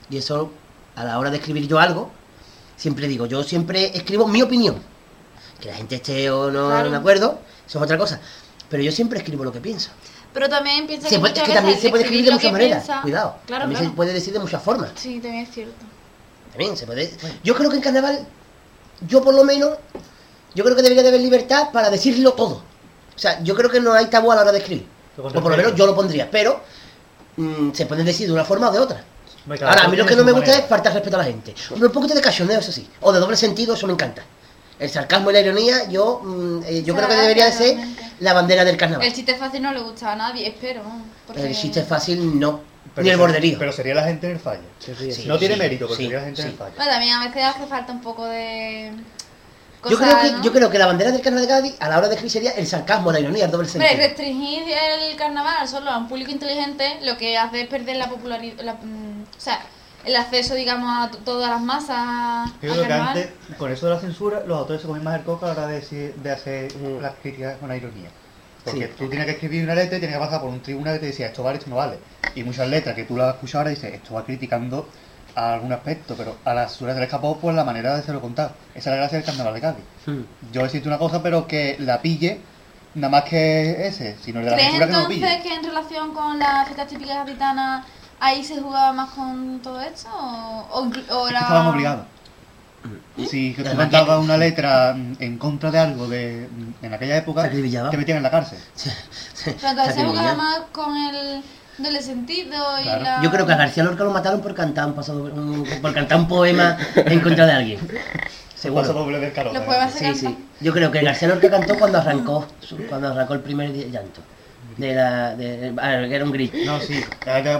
Y eso, a la hora de escribir yo algo, siempre digo, yo siempre escribo mi opinión. Que la gente esté o no Claro. de acuerdo, eso es otra cosa. pero yo siempre escribo lo que pienso. Pero también piensa Se que puede- es que también se puede escribir de muchas maneras, piensa- cuidado. Claro, también claro. se puede decir de muchas formas. Sí, también es cierto. También se puede. Yo creo que en carnaval, yo por lo menos, yo creo que debería de haber libertad para decirlo todo. O sea, yo creo que no hay tabú a la hora de escribir. O por lo menos yo lo pondría, pero mm, se pueden decir de una forma o de otra. Ahora, a mí lo que no me gusta manera. es faltar respeto a la gente. Un poquito de cachondeo, eso sí. O de doble sentido, eso me encanta. El sarcasmo y la ironía, yo, mm, eh, yo creo que debería de ser la bandera del carnaval. El chiste fácil no le gusta a nadie, espero. porque- El chiste fácil, no. Pero Ni el borderío. Pero sería la gente en el fallo. Sí. no tiene mérito, pero sí, sería la gente en sí. el fallo. Bueno, también a veces hace falta un poco de... Yo cosas, creo, que, ¿no? yo creo que la bandera del carnaval de Cádiz, a la hora de escribir, sería el sarcasmo, la ironía, el doble sentido. restringir el carnaval solo a un público inteligente lo que hace es perder la popularidad, la- mm, o sea, el acceso, digamos, a todas las masas Yo creo que antes, con eso de la censura, los autores se comen más el coco a la hora de, decir- de hacer Mm. las críticas con la ironía. Porque Sí. tú tienes que escribir una letra y tienes que pasar por un tribunal que te decía esto vale, esto no vale. Y muchas letras que tú las has escuchado ahora dices esto va criticando a algún aspecto, pero a la censura se le escapó por la manera de hacerlo contar. Esa es la gracia del carnaval de Cádiz. Hmm. Yo decirte una cosa, pero que la pille, nada más que ese, sino el de la ¿Crees censura que no entonces que en relación con las fiestas típicas gaditanas ahí se jugaba más con todo esto? ¿O, o inclu- o Es era... que estaban obligados. Si tú Además cantabas que- una letra en contra de algo de, en aquella época, te metían en la cárcel. Pero entonces se Está jugaba bien. más con el doble sentido y Claro. la... Yo creo que a García Lorca lo mataron por cantar un, paso, por cantar un poema en contra de alguien. Seguro. doble del carota. Los Sí, sí. Yo creo que García Lorca cantó cuando arrancó, cuando arrancó el primer llanto. De la, de, ah, que era un gris. No, sí.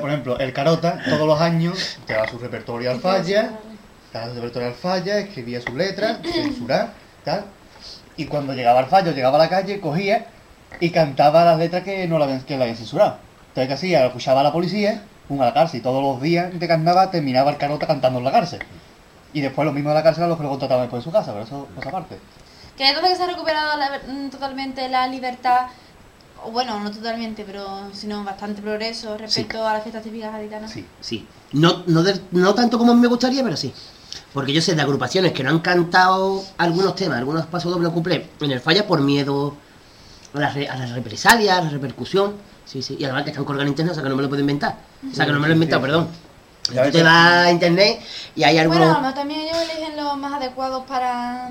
Por ejemplo, el Carota, todos los años, te da su repertorio al falla, da su repertorio al falla, escribía sus letras, censurar, tal. Y cuando llegaba al fallo, llegaba a la calle, cogía y cantaba las letras que no la habían, que la habían censurado. Entonces, ¿qué hacía? Lo escuchaba a la policía, pum, a la cárcel. Y todos los días de carnaval terminaba el Carota cantando en la cárcel. Y después los mismos de la cárcel a los que lo contrataban después en su casa, pero eso es aparte. Que entonces que se ha recuperado la mm, totalmente la libertad, o bueno, no totalmente, pero sino bastante progreso respecto a las fiestas típicas gaditanas. Sí. Sí. No, no, de- no tanto como me gustaría, pero sí. Porque yo sé de agrupaciones que no han cantado algunos temas, algunos pasos doble o cuplé en el falla por miedo a las, re- a las represalias, a la repercusión. Sí, sí. Y además que están colgados en internet, o sea que no me lo puedo inventar. O sea que no me lo he inventado, Sí, sí. perdón. Tú te vas a internet y hay algunos. Bueno, mejor también ellos eligen los más adecuados para,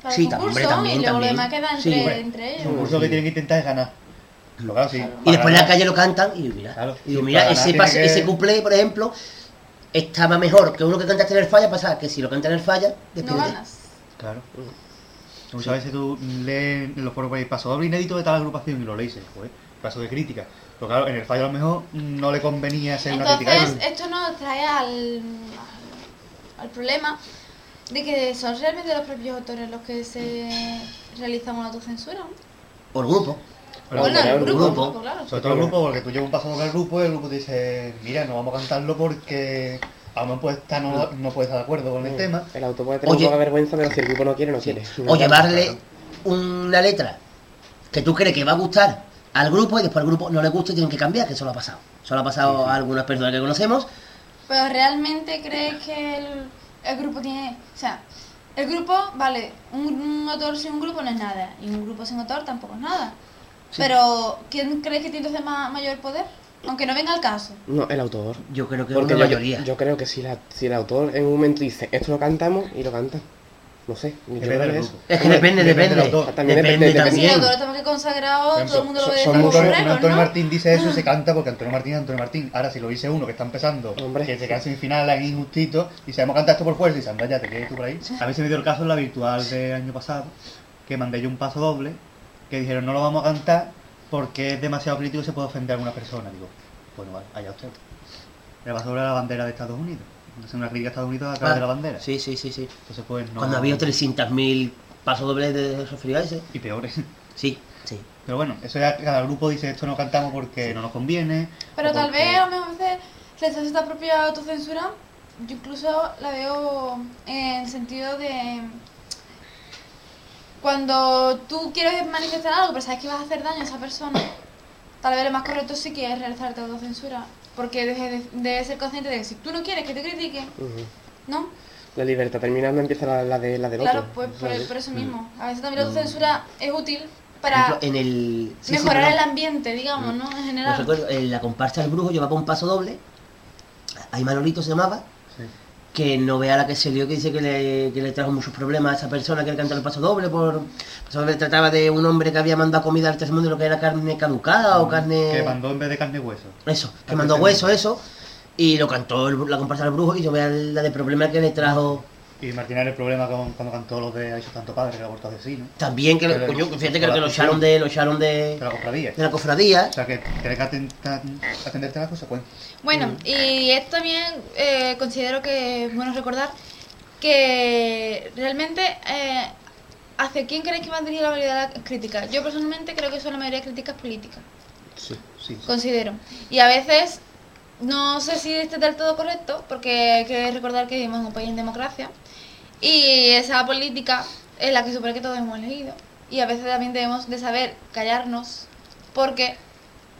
para Sí, el concurso hombre, también, y luego también. lo demás queda Sí, entre, entre El ellos. concurso lo que tienen que intentar es ganar. Pero claro, sí. Y después en la calle lo cantan y mira, Claro. y mira, ese, ganar pas- tiene que- ese cuplé, por ejemplo, estaba mejor que uno que cantaste en el falla, pasa que si lo canta en el falla, No despídete. ganas. Claro. Muchas veces tú lees en los foros por paso doble inédito de tal agrupación y lo lees joder, paso de crítica. Pero claro, en el fallo a lo mejor no le convenía hacer una crítica. Entonces, esto nos trae al, al problema de que son realmente los propios autores los que se realizan una autocensura. ¿no? O el grupo. Pero bueno, el el grupo, grupo. grupo, claro. Sobre todo el grupo, porque tú llevas un paso doble al grupo y el grupo te dice, mira, no vamos a cantarlo porque a lo mejor puede estar, no, no puede estar de acuerdo con el tema. El autor puede tener Oye. un poco de vergüenza, pero si el grupo no quiere, no quiere. O llevarle una letra que tú crees que va a gustar al grupo y después al grupo no le gusta y tienen que cambiar, que eso lo ha pasado. Eso lo ha pasado a algunas personas que conocemos. Pero realmente crees que el, el grupo tiene. O sea, el grupo, vale, un, un autor sin un grupo no es nada. Y un grupo sin autor tampoco es nada. Pero, ¿quién crees que tiene entonces ma- mayor poder? Aunque no venga al caso. No, el autor. Yo creo que Porque una yo, mayoría. yo creo que si, la, si el autor en un momento dice, esto lo cantamos, y lo canta. No sé, yo Depende creo que es. que depende, Depende depende. del autor. También Depende depende- el también. autor está más que consagrado, todo el mundo lo ve como Antonio ¿no? Martín dice eso, se canta porque Antonio Martín es Antonio Martín. Ahora, si lo dice uno que está empezando, Hombre. que se queda en semifinal, es injustito, y sabemos cantar esto por fuerza, y anda, ya te quedas tú por ahí. A mí se me dio el caso en la virtual del año pasado, que mandé yo un paso doble, que dijeron, no lo vamos a cantar porque es demasiado crítico y se puede ofender a alguna persona. Digo, bueno, vale, allá usted. Paso doble era la bandera de Estados Unidos. Es una crítica a Estados Unidos a través Ah, de la bandera. Sí, sí, sí, sí. Entonces, pues no. Cuando había 300.000 pasos dobles de referido a ese. Y peores. Sí, sí. Pero bueno, eso ya cada grupo dice esto no cantamos porque no nos conviene. Pero tal porque- vez a lo mejor a veces se les hace esta propia autocensura. Yo incluso la veo en el sentido de cuando tú quieres manifestar algo, pero sabes que vas a hacer daño a esa persona, tal vez lo más correcto sí que es realizarte autocensura. Porque debes de, debes ser consciente de que si tú no quieres que te critiquen, Ujú. ¿no? La libertad terminando empieza la, la de, la del Claro, otro. pues por, eso mismo. A veces también la autocensura es útil para Por ejemplo, en el... sí, sí, mejorar el ambiente, digamos, ¿no? En Yo general. recuerdo, en la comparsa del brujo llevaba un paso doble. Ahí Manolito se llamaba. Que no vea la que se lió, que dice que le, que le trajo muchos problemas a esa persona que le cantó el paso doble. por paso doble trataba de un hombre que había mandado comida al tercer mundo, lo que era carne caducada o carne. Que mandó en vez de carne y hueso. Eso, que mandó hueso, eso. Y lo cantó el- la comparsa del brujo y yo vea la de problema que le trajo. Y Martín era el problema con, cuando cantó los de Aiso Tanto Padre, que era vuelto asesino. También que lo, Pero- coño, fíjate que, que lo echaron de. lo echaron de, De la cofradía. de la cofradía. O sea que tienes que atenderte a las consecuencias. Bueno, Mm. y esto también eh, considero que es bueno recordar que realmente eh, ¿hacia quién creéis que va dirigida la mayoría de las críticas? Yo personalmente creo que son la mayoría de críticas políticas, Sí, sí. considero. Y a veces no sé si este es del todo correcto, porque hay que recordar que vivimos en un país en democracia y esa política es la que supone que todos hemos elegido. Y a veces también debemos de saber callarnos porque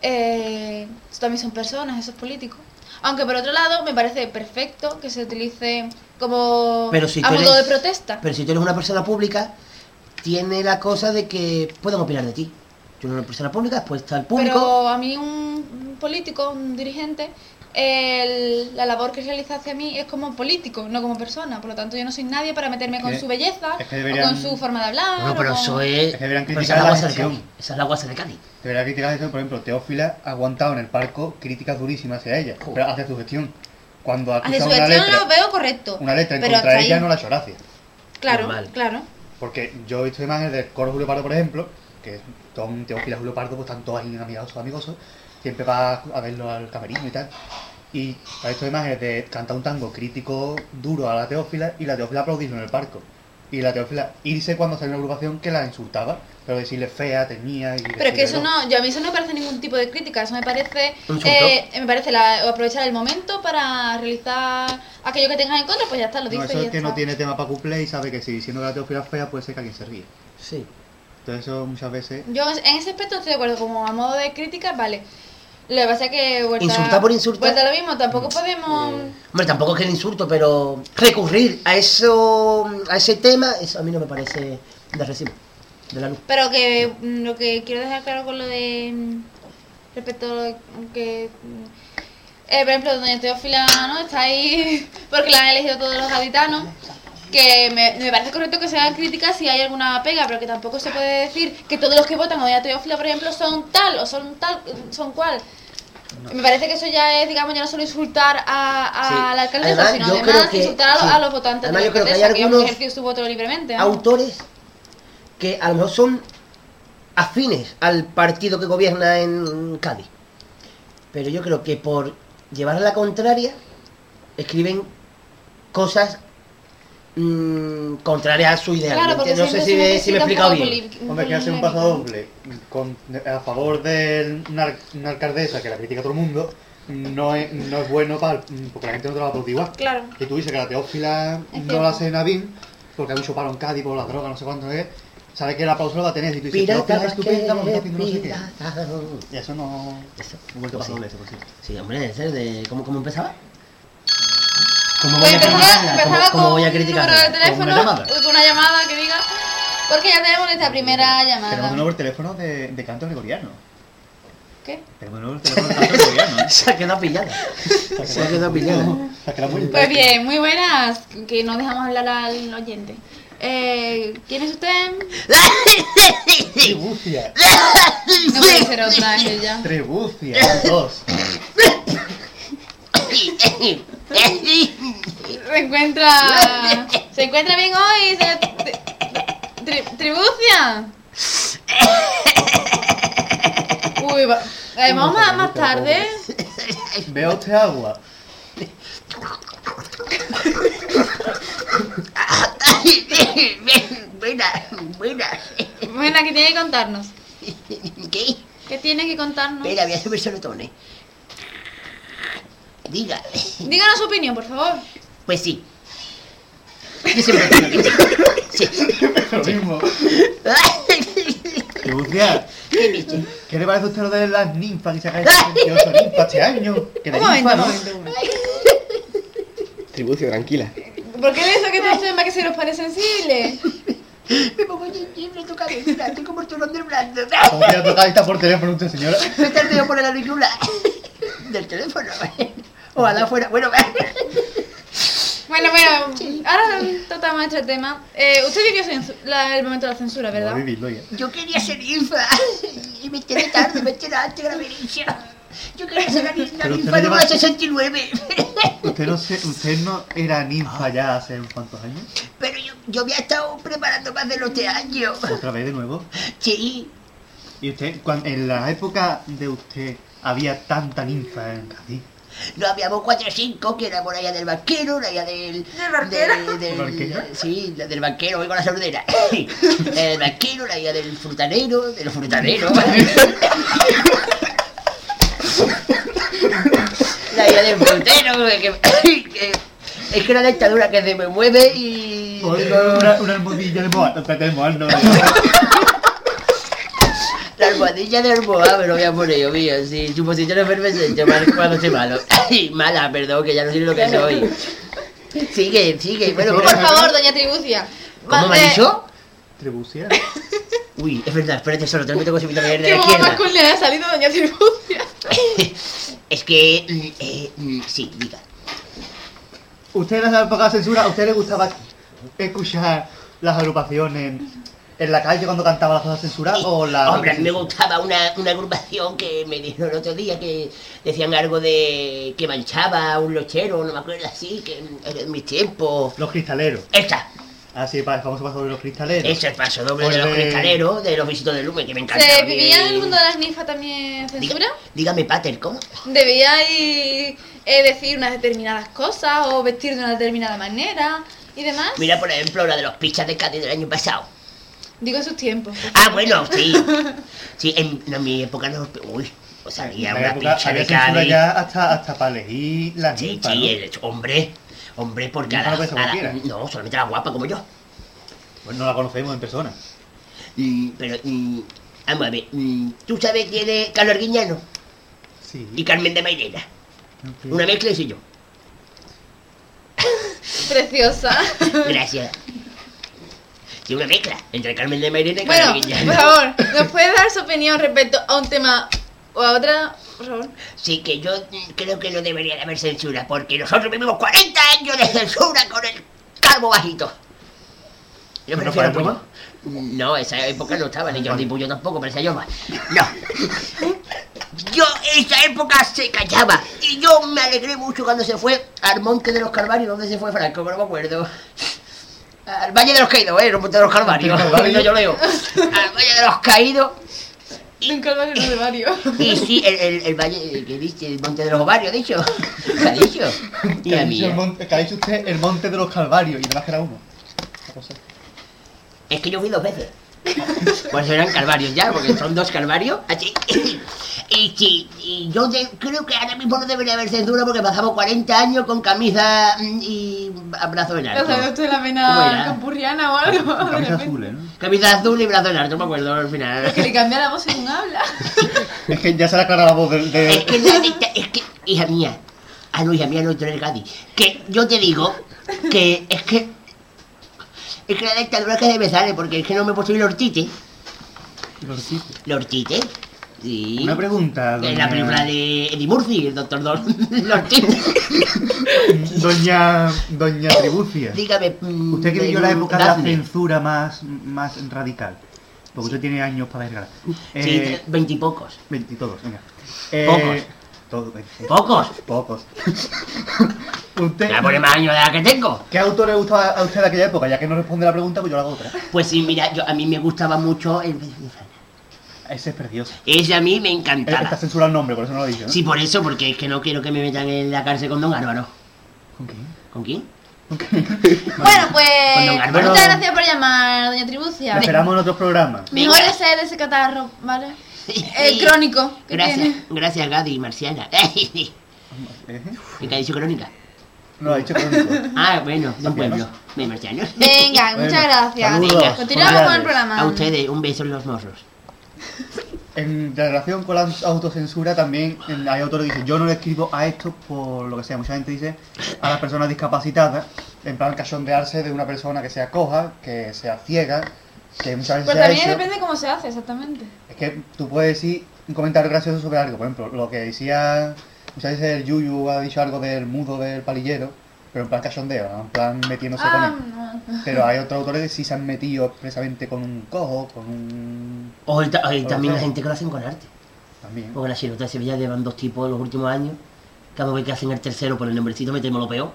eh, también son personas, esos políticos. Aunque por otro lado me parece perfecto que se utilice como Pero si a modo eres- de protesta. Pero si tú eres una persona pública, tiene la cosa de que pueden opinar de ti. Tú eres una persona pública, después está el público. Pero a mí un político, un dirigente, el- la labor que realiza hacia mí es como político, no como persona. Por lo tanto, yo no soy nadie para meterme con su belleza es que o deberían- con su forma de hablar. Bueno, o pero con- eso es. Es que deberían pero criticar esa es la la guasa de. Cádiz. Esa es la guasa de Cádiz. Debería criticar eso, por ejemplo, Teófila ha aguantado en el parco críticas durísimas hacia ella, pero hacia su gestión. Cuando ha Hacia su una gestión letra, lo veo correcto. una letra en pero contra ella ahí- no la ha hecho gracia. Claro, Normal. claro. Porque yo he visto imágenes del coro Julio Pardo, por ejemplo, que son Teófila y Julio Pardo, pues están todos ahí amigosos, amigosos, siempre va a verlo al camerino y tal. Y he visto imágenes de cantar un tango crítico duro a la Teófila y la Teófila aplaudirlo en el parco. Y la Teófila irse cuando salió una agrupación que la insultaba, pero decirle fea, tenía y Pero es que eso no, yo a mí eso no me parece ningún tipo de crítica, eso me parece, eh, me parece la- aprovechar el momento para realizar aquello que tengas en contra, pues ya está, lo No, dices eso y es que no está. tiene tema para cuplé y sabe que si diciendo que la Teófila es fea puede ser que alguien se ríe. Sí. Entonces eso muchas veces... Yo en ese aspecto estoy de acuerdo, como a modo de crítica, vale. Lo que pasa es que vuelta, Insultar por insultar. vuelta lo mismo, tampoco podemos... Hombre, tampoco es que el insulto, pero recurrir a eso, a ese tema, eso a mí no me parece de recibo. De la luz. Pero que mm, lo que quiero dejar claro con lo de... mm, Respecto a lo que... mm, eh, por ejemplo, doña Teófila, ¿no? Está ahí porque la han elegido todos los gaditanos. Que me, me parece correcto que se hagan críticas si hay alguna pega, pero que tampoco se puede decir que todos los que votan a doña Teófila, por ejemplo, son tal o son tal, son cual. Me parece que eso ya es, digamos, ya no solo insultar a, a Sí. la alcaldesa, Además, sino yo además que- insultar a, los- sí. a los votantes Además, de yo la creo que hay que, algunos ejerció su voto libremente. Autores que a lo mejor son afines al partido que gobierna en Cádiz. Pero yo creo que por llevar a la contraria, escriben cosas mm, contrarias a su ideal. Claro, ¿me porque entiendes? no sé si, se si me he explicado bien. Hombre, que hace un paso doble con- a favor de una, alcaldesa que la critica a todo el mundo, no es, no es bueno para porque la gente no te la va a aplaudir igual. Claro. Y tú dices que la Teófila no la hace Nadine, porque hay mucho paro en Cádiz por la droga, no sé cuánto es, sabe que el aplauso lo va a tener. Y tú dices, Teófila es Piratas estupenda porque está que haciendo no sé qué. Y eso no... Eso. Un vuelto paso Sí. doble ese, por cierto. Sí, hombre, ese de ¿cómo, cómo empezaba? ¿Cómo voy Pues a empezaba? ¿Cómo, con voy a número de criticarla? teléfono, una llamada? con una llamada que diga. Porque ya tenemos nuestra primera llamada. Tenemos de nuevo el teléfono de, de canto gregoriano. ¿Qué? Tenemos de nuevo el teléfono de canto gregoriano. ¿eh? Se ha quedado pillada. Se ha quedado pillada. Se ha quedado muy Pues bien, muy buenas, que no dejamos hablar al oyente. Eh, ¿Quién es usted? Tribucia. No puede ser otra, ella. Tribucia. Dos. Se encuentra. ¿Se encuentra bien hoy? señor Tri- tri- ¿Tribucia? Uy, va- eh, vamos más, más tarde. Veo usted agua. Buena, buena. Bueno, ¿qué tiene que contarnos? ¿Qué? ¿Qué tiene que contarnos? Espera, voy a subir sonotones. Diga. Díganos su opinión, por favor. Pues sí. Yo siempre digo que sí. Sí. Lo mismo. Tribucia. ¿Qué? ¿Qué le parece a usted lo de las ninfas que se caen 78 ninfas este año? Que de Un momento, ninfa, un ¿no? Tribucio, tranquila. ¿Por qué le dice que estos temas que se nos pare sensible? Me pongo chichi, le toca aventura, estoy como el turón del brazo. Como que ya toca está por teléfono usted, señora. Me dedo por el auricular del teléfono. Ojalá fuera. Bueno, Bueno, bueno, ahora tratamos este tema. Eh, usted vivió la- el momento de la censura, Voy a ¿verdad? vivirlo ya. yo quería ser ninfa y me enteré tarde, me enteré antes de la Benicia. Yo quería ser la, ninfa lleva- una 69. ¿Usted no, se- ¿Usted no era ninfa ya hace unos cuantos años? Pero yo, yo me he estado preparando más de los de años. Otra vez de nuevo. Sí, ¿Y usted, cuan- en la época de usted, había tanta ninfa en Cádiz? No habíamos cuatro o cinco que era por allá del banquero, por allá del. ¿Del barquero? de- del- ¿Barquero? Sí, la del banquero, voy con la sordera. El banquero, la allá del frutanero, de los frutaneros. La idea del frutero, que, que- es que la dictadura que se me mueve y. Una, una almohadilla de moa, no, moa, no. La almohadilla de Almohada me lo voy a poner yo, mío. Sí, suposición efervescente, mal cuando soy malo. Ay, mala, perdón, que ya no sé lo que soy. Sigue, sigue. Bueno, Por favor, doña Tribucia. ¿Cómo me ha dicho? Tribucia. Uy, es verdad, espérate, solo tengo que tengo que de la ¿Qué izquierda. masculina le ha salido doña Tribucia? Es que. mm, eh, mm, sí, diga. ¿Usted esa época de censura, a usted le gustaba escuchar las agrupaciones en la calle cuando cantaba las cosas censuradas o la... Hombre, a mí me gustaba una, una agrupación que me dijeron el otro día que decían algo de que manchaba un lochero, no me acuerdo así, que en, mis tiempos. Los cristaleros. Esta, Así, para el famoso paso de los cristaleros. ese es el paso doble Pues de los cristaleros, de los visitos de Lumen, que me encanta. ¿Se vivía en el mundo de las ninfas también Diga- censura? dígame, Pater, ¿cómo? ¿Debíais eh, decir unas determinadas cosas o vestir de una determinada manera y demás? Mira, por ejemplo, la de los pichas de Cádiz del año pasado. Digo esos tiempos. Ah, bueno, sí. Sí, en, en mi época no. Uy, o sea, había una época había de Cádiz. ya hasta, hasta para elegir las Sí, sí, ¿no? el- hombre, hombre, porque a Ninfa la, no a la- solamente la guapa como yo. Pues no la conocemos en persona. Mm, pero, mm, vamos a ver, mm, ¿tú sabes quién es Carlos Arguiñano? Sí. Y Carmen de Mairena. ok. Una mezcla y yo. Preciosa. Gracias. Sí, una mezcla entre Carmen de Mairena y bueno, Arguiñano. por favor, ¿nos puede dar su opinión respecto a un tema o a otra? Por favor. Sí, que yo creo que no debería de haber censura, porque nosotros vivimos 40 años de censura con el calvo bajito. Yo ¿No prefiero para Puyo. No, esa época no estaba, ni Jordi Puyo tampoco, parecía yo más. No. Yo, esa época se callaba. Y yo me alegré mucho cuando se fue al Monte de los Calvarios. ¿Dónde se fue Franco? No me acuerdo. Al Valle de los Caídos, ¿eh? El Monte de los Calvarios. Al Valle de los Caídos. Un calvario no de varios. Y sí, el, el, el valle, que dice, el monte de los ovarios, dicho. ¿Qué ha dicho? Ha, dicho el mía. monte, que ha dicho usted el monte de los calvarios y además que era uno. Es que yo fui dos veces. Pues eran calvarios ya, porque son dos calvarios. Así. Y sí, y yo de- creo que ahora mismo no debería haber censura porque pasamos 40 años con camisa mm, y brazo en ¿Lo alto. usted la ¿Cómo vena era? campurriana o algo? De camisa azul, ¿no? Camisa azul y brazo en alto, me acuerdo al final. Que le cambia la voz según habla. Es que ya se le aclara la voz del... de- Es que la dicta- es que, hija mía, ah no, hija mía, no, tú eres Cádiz. Que yo te digo que es que, es que la dictadura que me sale, porque es que no me puedo subir el hortite. Lorcito. ¿El hortite? Sí. Una pregunta, En doña... la película de Eddie Murphy, el doctor Don. Doña... Doña Tribucia. Dígame. mm, Usted vivió la época de la censura más, más radical. Porque usted tiene años para verla. Sí, Eh, veintipocos. Veinti todos, venga. Eh, Pocos. Todos, veinti. ¿Pocos? Pocos. usted, Me pone más años de la que tengo. ¿Qué autor le gustaba a usted de aquella época? Ya que no responde la pregunta, pues yo le hago otra. Pues sí, mira, yo, a mí me gustaba mucho el... Ese es precioso. Ese a mí me encantaba. Está censurado el nombre, por eso no lo he dicho. ¿no? Sí, por eso, porque es que no quiero que me metan en la cárcel con Don Álvaro. ¿Con quién? ¿Con quién? Bueno, pues. Con don Álvaro. Muchas gracias por llamar, doña Tribucia. Esperamos en otros programas. Mejor Venga. ese catarro, ¿vale? El crónico. que Gracias, tiene. gracias Gadi, Marciana. ¿Eh? ¿Qué ha dicho crónica? No, ha dicho crónico. Ah, bueno, de un pueblo. De Marcianos. Venga, muchas gracias. Venga, continuamos con el programa. A ustedes, un beso en los morros. En relación con la autocensura también hay autores que dicen yo no le escribo a esto por lo que sea. Mucha gente dice a las personas discapacitadas, en plan cachondearse de una persona que sea coja, que sea ciega, que muchas veces Pues se ha también hecho, depende cómo se hace exactamente. es que tú puedes decir un comentario gracioso sobre algo, por ejemplo, lo que decía, muchas veces el Yuyu ha dicho algo del mudo del palillero, pero en plan cachondeo, ¿no? en plan metiéndose con Ah, él. no. Pero hay otros autores que sí se han metido expresamente con un cojo, con un... O el ta- hay también la gente que lo hacen con arte. también. Porque en la chirota de Sevilla llevan dos tipos en los últimos años. Cada vez que hacen el tercero por el nombrecito metemos lo peor.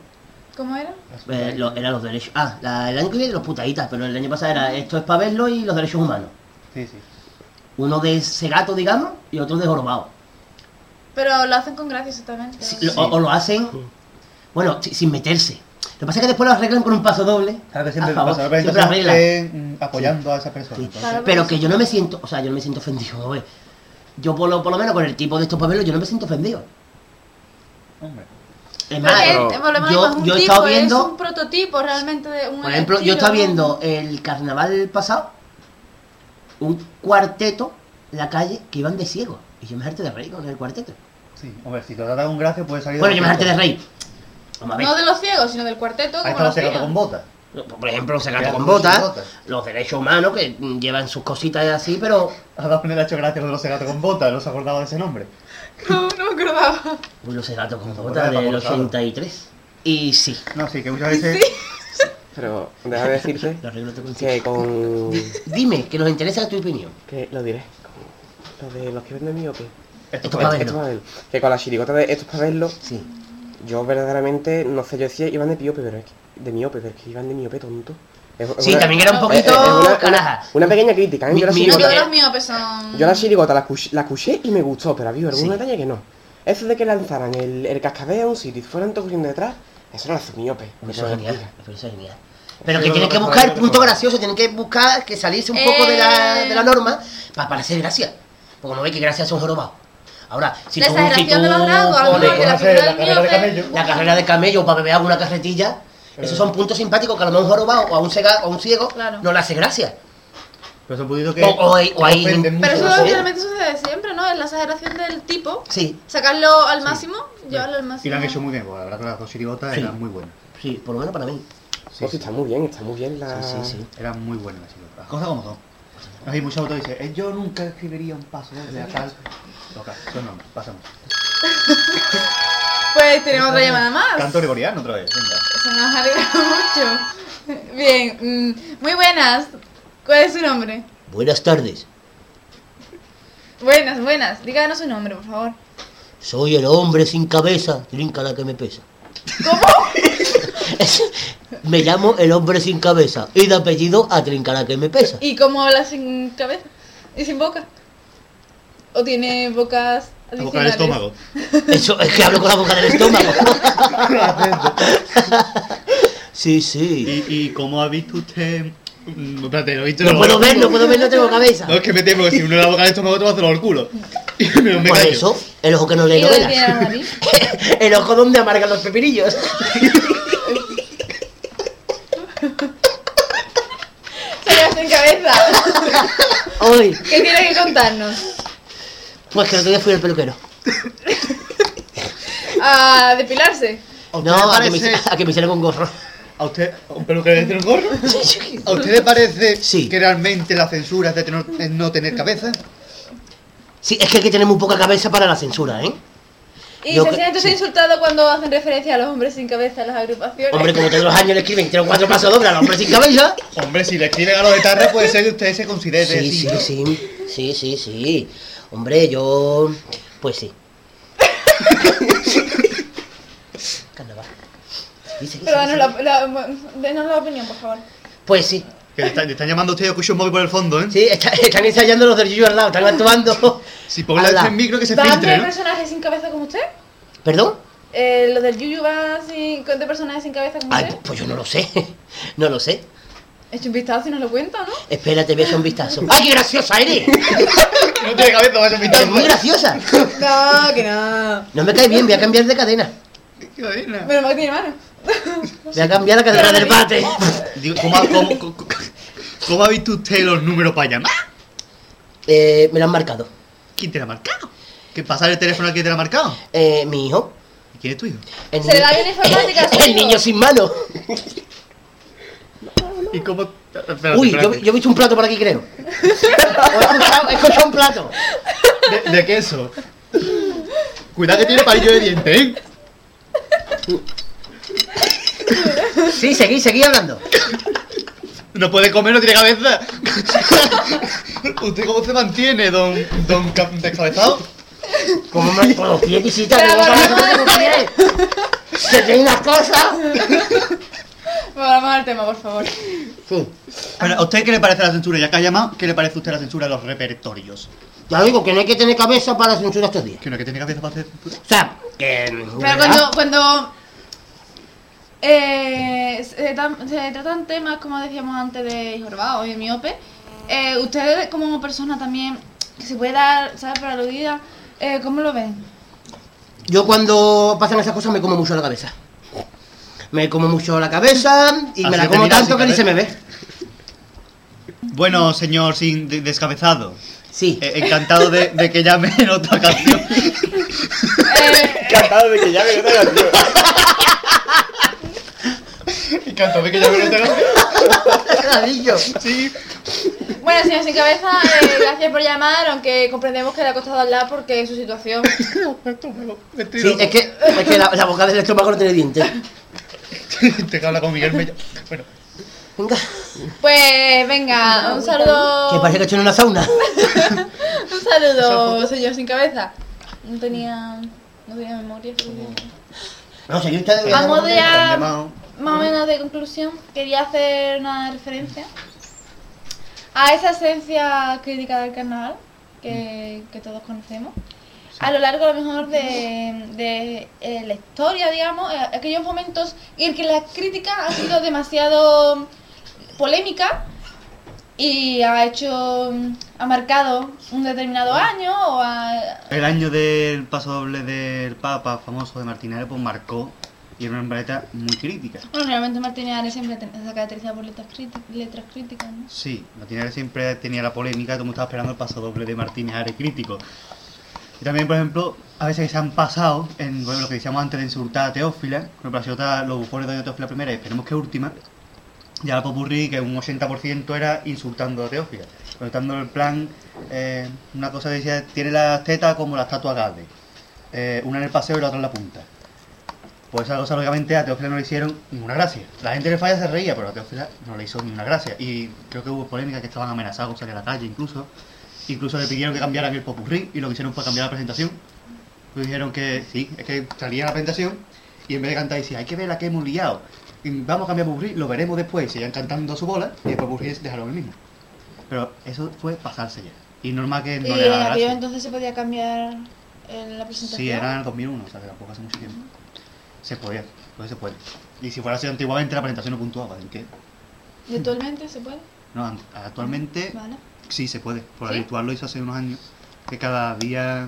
¿Cómo era? Eh, lo- eran los derechos. Ah, la- el año que viene los putaditas, pero el año pasado era esto es para verlo y los derechos humanos. Sí, sí. Uno de Segato, digamos, y otro de Jorobado. Pero lo hacen con gracia exactamente. Sí, lo- o, o lo hacen, bueno, si- sin meterse. Lo que pasa es que después lo arreglan con un paso doble. Claro que siempre a favor, pasa, siempre arreglan. mm, apoyando a esa persona. Sí. Pero que yo no me siento, o sea, yo no me siento ofendido. a ver. Yo por lo, por lo menos con el tipo de estos papeles yo no me siento ofendido. Hombre. Es más, pero es yo, yo he estado es viendo, un prototipo realmente de un por ejemplo, yo estilo. estaba viendo el carnaval pasado, un cuarteto en la calle que iban de ciego. Y yo me harté de reír con el cuarteto. Sí, hombre, si te trata con gracia puede salir... Bueno, de yo me harté de reír. No de los ciegos, sino del cuarteto. Ahí como los hacían. con botas. Por ejemplo, los segatos Que con botas, botas. los derechos humanos que llevan sus cositas así, pero A Daphne le ha hecho gracia lo de los cegatos con botas, no se acordaba de ese nombre. No, no me acordaba. Uy, los segatos con botas del vamos, claro. 83. Y sí, No, sí, que muchas veces... Pero déjame decirte lo arreglo te consigo. que con... Dime, que nos interesa tu opinión. que lo diré. Lo de los que venden miope. Esto Esto para Esto verlo. para verlo. Que con la chirigota de esto es para verlo, Sí. Yo verdaderamente, no sé, yo decía iban de miope, pero es que, de miope, pero es que iban de miope tonto. Es- es Sí, una- también era un es- poquito es una, caraja. una, una pequeña crítica, ¿eh? Mi- Yo la chirigota, todos los miopes son. yo la chirigota la, escuché y me gustó, pero había algún Sí. detalle que no. Eso de que lanzaran el, el cascabel a un sitio y fueran todos corriendo detrás, eso no lo hace miope. Eso Eso es genial. eso es genial. Pero Sí, que tienen que buscar es el que punto gracioso, tienen que buscar que salirse un poco de, la, Eh. de la norma para parecer gracia. Porque no ve que gracias son jorobados. Ahora, si La tú, si exageración tú de los rasgos, a lo pones mejor de la hacer carrera de camello. la carrera de camello para beber alguna carretilla, esos son puntos simpáticos que a lo mejor un o a un, cega, o a un ciego Claro. no le hace gracia. Pero son puditos que... O- o hay- o que hay- ofenden Pero eso Sí. realmente sucede siempre, ¿no? Es la exageración del tipo. Sí, Sacarlo al máximo, llevarlo al Y máximo. lo han hecho muy bien, porque la verdad que las dos chirigotas Sí. eran muy buenas. sí, por lo menos para mí. Sí, Pues sí, sí, está muy bien, está muy bien la... Sí, sí, sí. eran muy buenas las chirigotas. Las cosas como son. Hay muchos autores que dicen, "Eh, yo nunca escribiría un paso a tal... Loca, son nombres, pasamos. Pues tenemos otra llamada más. Canto gregoriano otra vez, venga. Se nos alegra mucho. Bien, mm, muy buenas. ¿Cuál es su nombre? Buenas tardes, Buenas, buenas. Díganos su nombre, por favor. soy el hombre sin cabeza, trinca la que me pesa. ¿Cómo? me llamo el hombre sin cabeza y de apellido a trinca la que me pesa. ¿Y cómo habla sin cabeza? ¿Y sin boca? ¿O tiene bocas La boca del estómago. Eso es que hablo con la boca del estómago. sí, sí. ¿Y, ¿Y cómo ha visto usted...? Mm, Espérate, lo he visto... No puedo ver, no puedo ver, no tengo cabeza. No, es que me temo que si uno le da boca al estómago te va a hacer el culo. Y me, me Por callo. eso, el ojo que no lee ¿Y dónde tiene la novelas. el ojo donde amargan los pepinillos. Señor sin cabeza. Hoy, ¿Qué tiene que contarnos? Pues que el otro día fui al peluquero. A depilarse. ¿A usted No, a que, me, parece... a que me hicieron con gorro. ¿A usted... ¿Un peluquero le tiene un gorro? ¿A usted le parece Sí. que realmente la censura es de tener- es no tener cabeza? Sí, es que hay que tener muy poca cabeza para la censura, ¿eh? ¿Y Yo se que- siente sí. insultado cuando hacen referencia a los hombres sin cabeza en las agrupaciones? Hombre, como todos los años le escriben o cuatro pasos dobles al hombre sin cabeza. Hombre, si le escriben a los de tarra puede ser que usted se considere Sí, así, sí, ¿no? sí. Sí, sí, sí. Hombre, yo. Pues sí. Carnaval. Dice que Pero danos la, la, denos la opinión, por favor. Pues sí. Que le, está- le están llamando a usted escucha un móvil por el fondo, ¿eh? Sí, está- están ensayando los del Yuyu al lado, están actuando. Si ponle Ala. el micro que se ¿Van filtre, de ¿no? personajes sin cabeza como usted? ¿Perdón? Eh, ¿Los del Yuyu van sin, de personajes sin cabeza como Ay, usted? pues yo no lo sé. No lo sé. Eche un vistazo y nos lo cuenta, ¿no? Espérate, voy a echar un vistazo. ¡Ay, qué graciosa eres! No tiene cabeza, va a ser Es muy graciosa. No, que no. No me cae bien, voy a cambiar de cadena. Qué vaina. Menos mal que tiene mano. Voy a cambiar la cadena del bate. Digo, ¿cómo, ha- cómo- cómo- cómo ha visto usted los números para llamar? Eh, me lo han marcado. ¿Quién te la ha marcado? ¿Qué pasa el teléfono al que te la ha marcado? Eh, mi hijo. ¿Y quién es tu hijo? El Se le da bien informática El niño sin mano. ¿Y cómo...? Espérate, Uy, yo, espérate. yo he visto un plato por aquí, creo. he, escuchado, un plato. De, de queso. Cuidado que tiene palillo de diente, ¿eh? Sí, seguí, seguí hablando. No puede comer, no tiene cabeza. ¿Usted cómo se mantiene, don, don descabezado? Como me con los pies visita, que tiene unas cosas. Volvamos al tema, por favor. Sí. Bueno, ¿a usted qué le parece la censura? Ya que ha llamado, ¿qué le parece a usted la censura de los repertorios? Ya digo que no hay que tener cabeza para censurar estos días. ¿Que no hay que tiene cabeza para censura? O sea, que. Pero cuando, cuando eh, se, tratan temas, como decíamos antes, de jorobado y de miope, eh, ustedes como persona también, que se puede dar, ¿sabes? Por aludida, eh, ¿cómo lo ven? Yo cuando pasan esas cosas me como mucho la cabeza. Me como mucho la cabeza y me la te como tanto que ni se me ve. Bueno, señor sin de- descabezado. Sí. eh, encantado de, de que llame en otra canción. Encantado de que ya me otra canción. encantado de que llame en otra canción. Ladrillo. Sí. bueno, señor sin cabeza, eh, gracias por llamar, aunque comprendemos que le ha costado hablar porque su situación... Sí, es que, es que la, la boca del estómago no tiene dientes. Te que habla con Miguel Mella. Bueno, Venga, Pues venga, un saludo... que parece que he hecho en una sauna. Un saludo, señor sin cabeza. No tenía... No tenía memoria. No, seguí usted. A modo ya más o menos de conclusión, quería hacer una referencia a esa esencia crítica del carnaval que, que todos conocemos. A lo largo a lo mejor de, de, eh, la historia, digamos, eh, aquellos momentos en que la crítica ha sido demasiado polémica y ha hecho, ha marcado un determinado año o ha, El año del paso doble del Papa famoso de Martínez pues marcó y era una empresa muy crítica. Bueno, realmente Martínez Ares siempre se caracteriza por letras, letras críticas, ¿no? Sí, Martínez siempre tenía la polémica todo el mundo estaba esperando el paso doble de Martínez Ares crítico. Y también, por ejemplo, a veces que se han pasado en lo que decíamos antes de insultar a Teófila, los bufones de Teófila primera y esperemos que última, ya la Popurrí, que un 80% era insultando a Teófila. Contando el plan, eh, una cosa decía, tiene las tetas como la estatua Gade, eh, una en el paseo y la otra en la punta. Pues esa cosa, lógicamente, a Teófila no le hicieron ninguna gracia. La gente de falla se reía, pero a Teófila no le hizo ninguna gracia. Y creo que hubo polémica que estaban amenazados con salir a la calle incluso. Incluso le pidieron que cambiaran el popurrí y lo que hicieron fue cambiar la presentación. Pues dijeron que sí, es que salía la presentación y en vez de cantar decía, hay que ver la que hemos liado. Y vamos a cambiar popurrí, lo veremos después. Y seguían cantando su bola y el popurrí dejaron el mismo. Pero eso fue pasarse ya. Y normal que no y le en daba aquello entonces se podía cambiar eh, la presentación. Sí, era en el 2001, o sea que tampoco hace mucho tiempo. Se podía, pues se puede. Y si fuera así antiguamente la presentación no puntuaba, ¿en qué? ¿Y actualmente se puede? No, actualmente Vale. Sí se puede. Por la ¿Sí? virtual lo hizo hace unos años. Que cada día,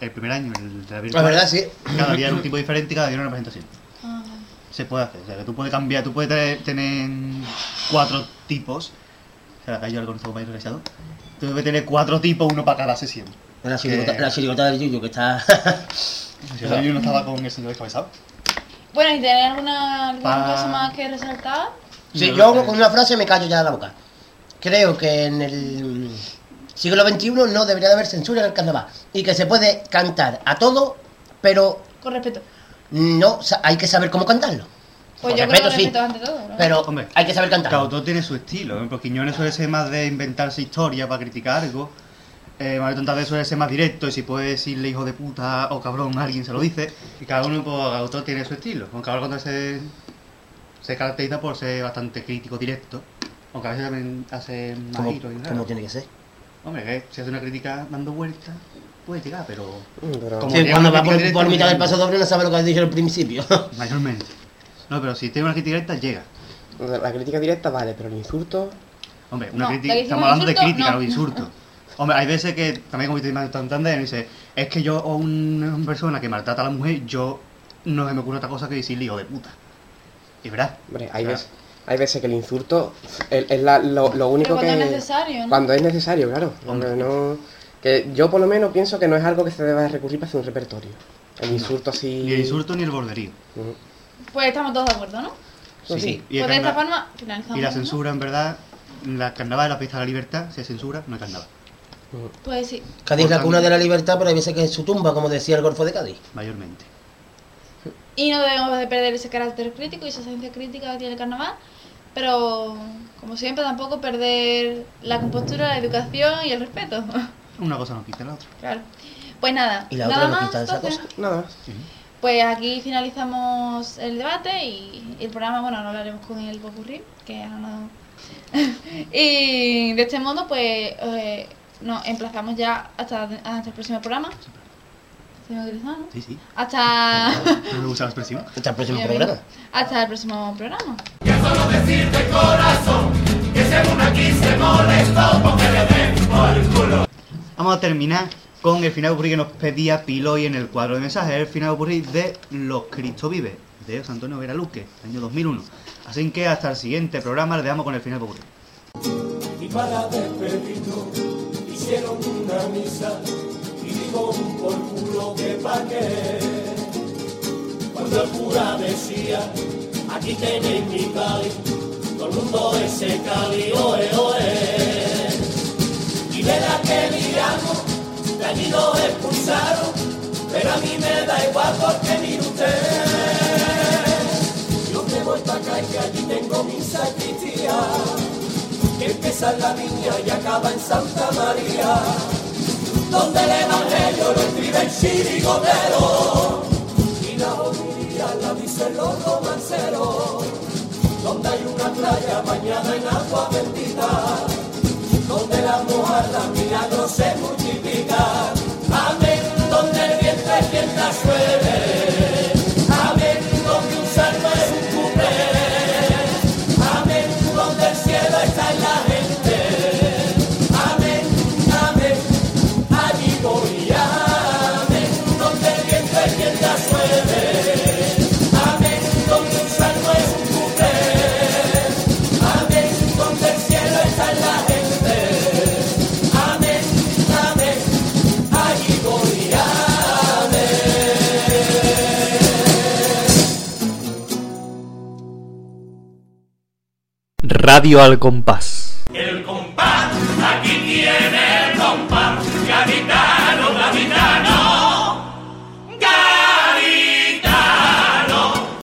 el primer año, el de la La virtual, verdad, sí. cada día era un tipo diferente y cada día era una presentación. Ah. Se puede hacer, o sea que tú puedes cambiar, tú puedes tener, cuatro tipos. Se la cayó algo nuestro compañero desgraciado. Tú debes tener cuatro tipos, uno para cada sesión. La chirigota, la del Yuyu que está. Yo también no estaba con el señor descabezado. Bueno, ¿y tenéis alguna, alguna Pa- cosa más que resaltar? Sí, No, yo no, con una frase me callo ya la boca. Creo que en el siglo XXI no debería de haber censura en el carnaval. Y que se puede cantar a todo, pero Con respeto. no hay que saber cómo cantarlo. Pues Con yo respeto, creo que sí. ante todo, ¿no? Pero Hombre, hay que saber Claro, cantarlo. todo tiene su estilo. Por ejemplo, Quiñones suele ser más de inventarse historias para criticar algo. Eh, Mario Tontas suele ser más directo y si puede decirle hijo de puta o cabrón a alguien se lo dice. Y cada uno, pues, cada autor tiene su estilo. Aunque ahora cuando se, se caracteriza por ser bastante crítico, directo. Aunque a veces también hace más Como, giros y como raro. tiene que ser. Hombre, que si hace una crítica dando vueltas, puede llegar, pero Mm, pero- Como Sí, cuando va por, por mitad del no paso doble no sabe lo que has dicho al principio. mayormente. No, pero si tiene una crítica directa, llega. La crítica directa vale, pero el insulto. Hombre, una No, crítica, ¿le estamos hablando de crítica, No. no de insulto. Hombre, hay veces que, también como dice Santander, dice, es que yo o una persona que maltrata a la mujer, yo no se me ocurre otra cosa que decirle hijo de puta. Y verás. Hombre, hay, O sea, veces, hay veces que el insulto es, la- lo, lo único Pero cuando que. es necesario, ¿no? Cuando es necesario, claro. Hombre. Cuando no- que yo por lo menos pienso que no es algo que se deba recurrir para hacer un repertorio. El insulto así. Ni el insulto ni el borderío. Pues estamos todos de acuerdo, ¿no? Pues sí. Y, el Pues de esta forma finalizamos. y la ¿no? censura, en verdad, la carnaval, la fiesta de la libertad, se censura, no hay carnaval, Pues sí. Cádiz es la cuna de la libertad, pero hay veces que es su tumba, como decía el Golfo de Cádiz. mayormente. Y no debemos de perder ese carácter crítico y esa esencia crítica que tiene el carnaval. Pero, como siempre, tampoco perder la compostura, la educación y el respeto. Una cosa no quita la otra. claro. Pues nada, Y la nada otra no más. quita esa entonces. cosa. Nada más. Sí. Pues aquí finalizamos el debate y el programa, bueno, lo hablaremos con el Popurrí, que ahora no... y de este modo, pues eh, nos emplazamos ya hasta, hasta el próximo programa. ¿Se me ha utilizado, no? Sí, sí. Hasta... No me gusta la expresión. Hasta el próximo programa. Hasta el próximo programa. solo decirte corazón que según aquí se molestó porque le den por culo. Vamos a terminar con el final ocurrido que nos pedía Piloy en el cuadro de mensajes. El final ocurrido de Los Cristo Vive, de José Antonio Vera Luque, año 2001. Así que hasta el siguiente programa le dejamos con el final ocurrido. y para despedirnos hicieron una misa un por culo que pa' qué. Cuando el cura decía, aquí tenéis mi Cali, todo el mundo ese Cali, oe, oe. Y la que liamos, de allí nos expulsaron, pero a mí me da igual porque mire usted. Yo me voy para acá y que allí tengo mi sacristía que empieza en la viña y acaba en Santa María, donde el Evangelio lo escribe el chirigotero y la homilía la dicen los romanceros, donde hay una playa bañada en agua bendita, donde la mojarra milagros se multiplica, amén, donde el quien la suele, Radio al compás.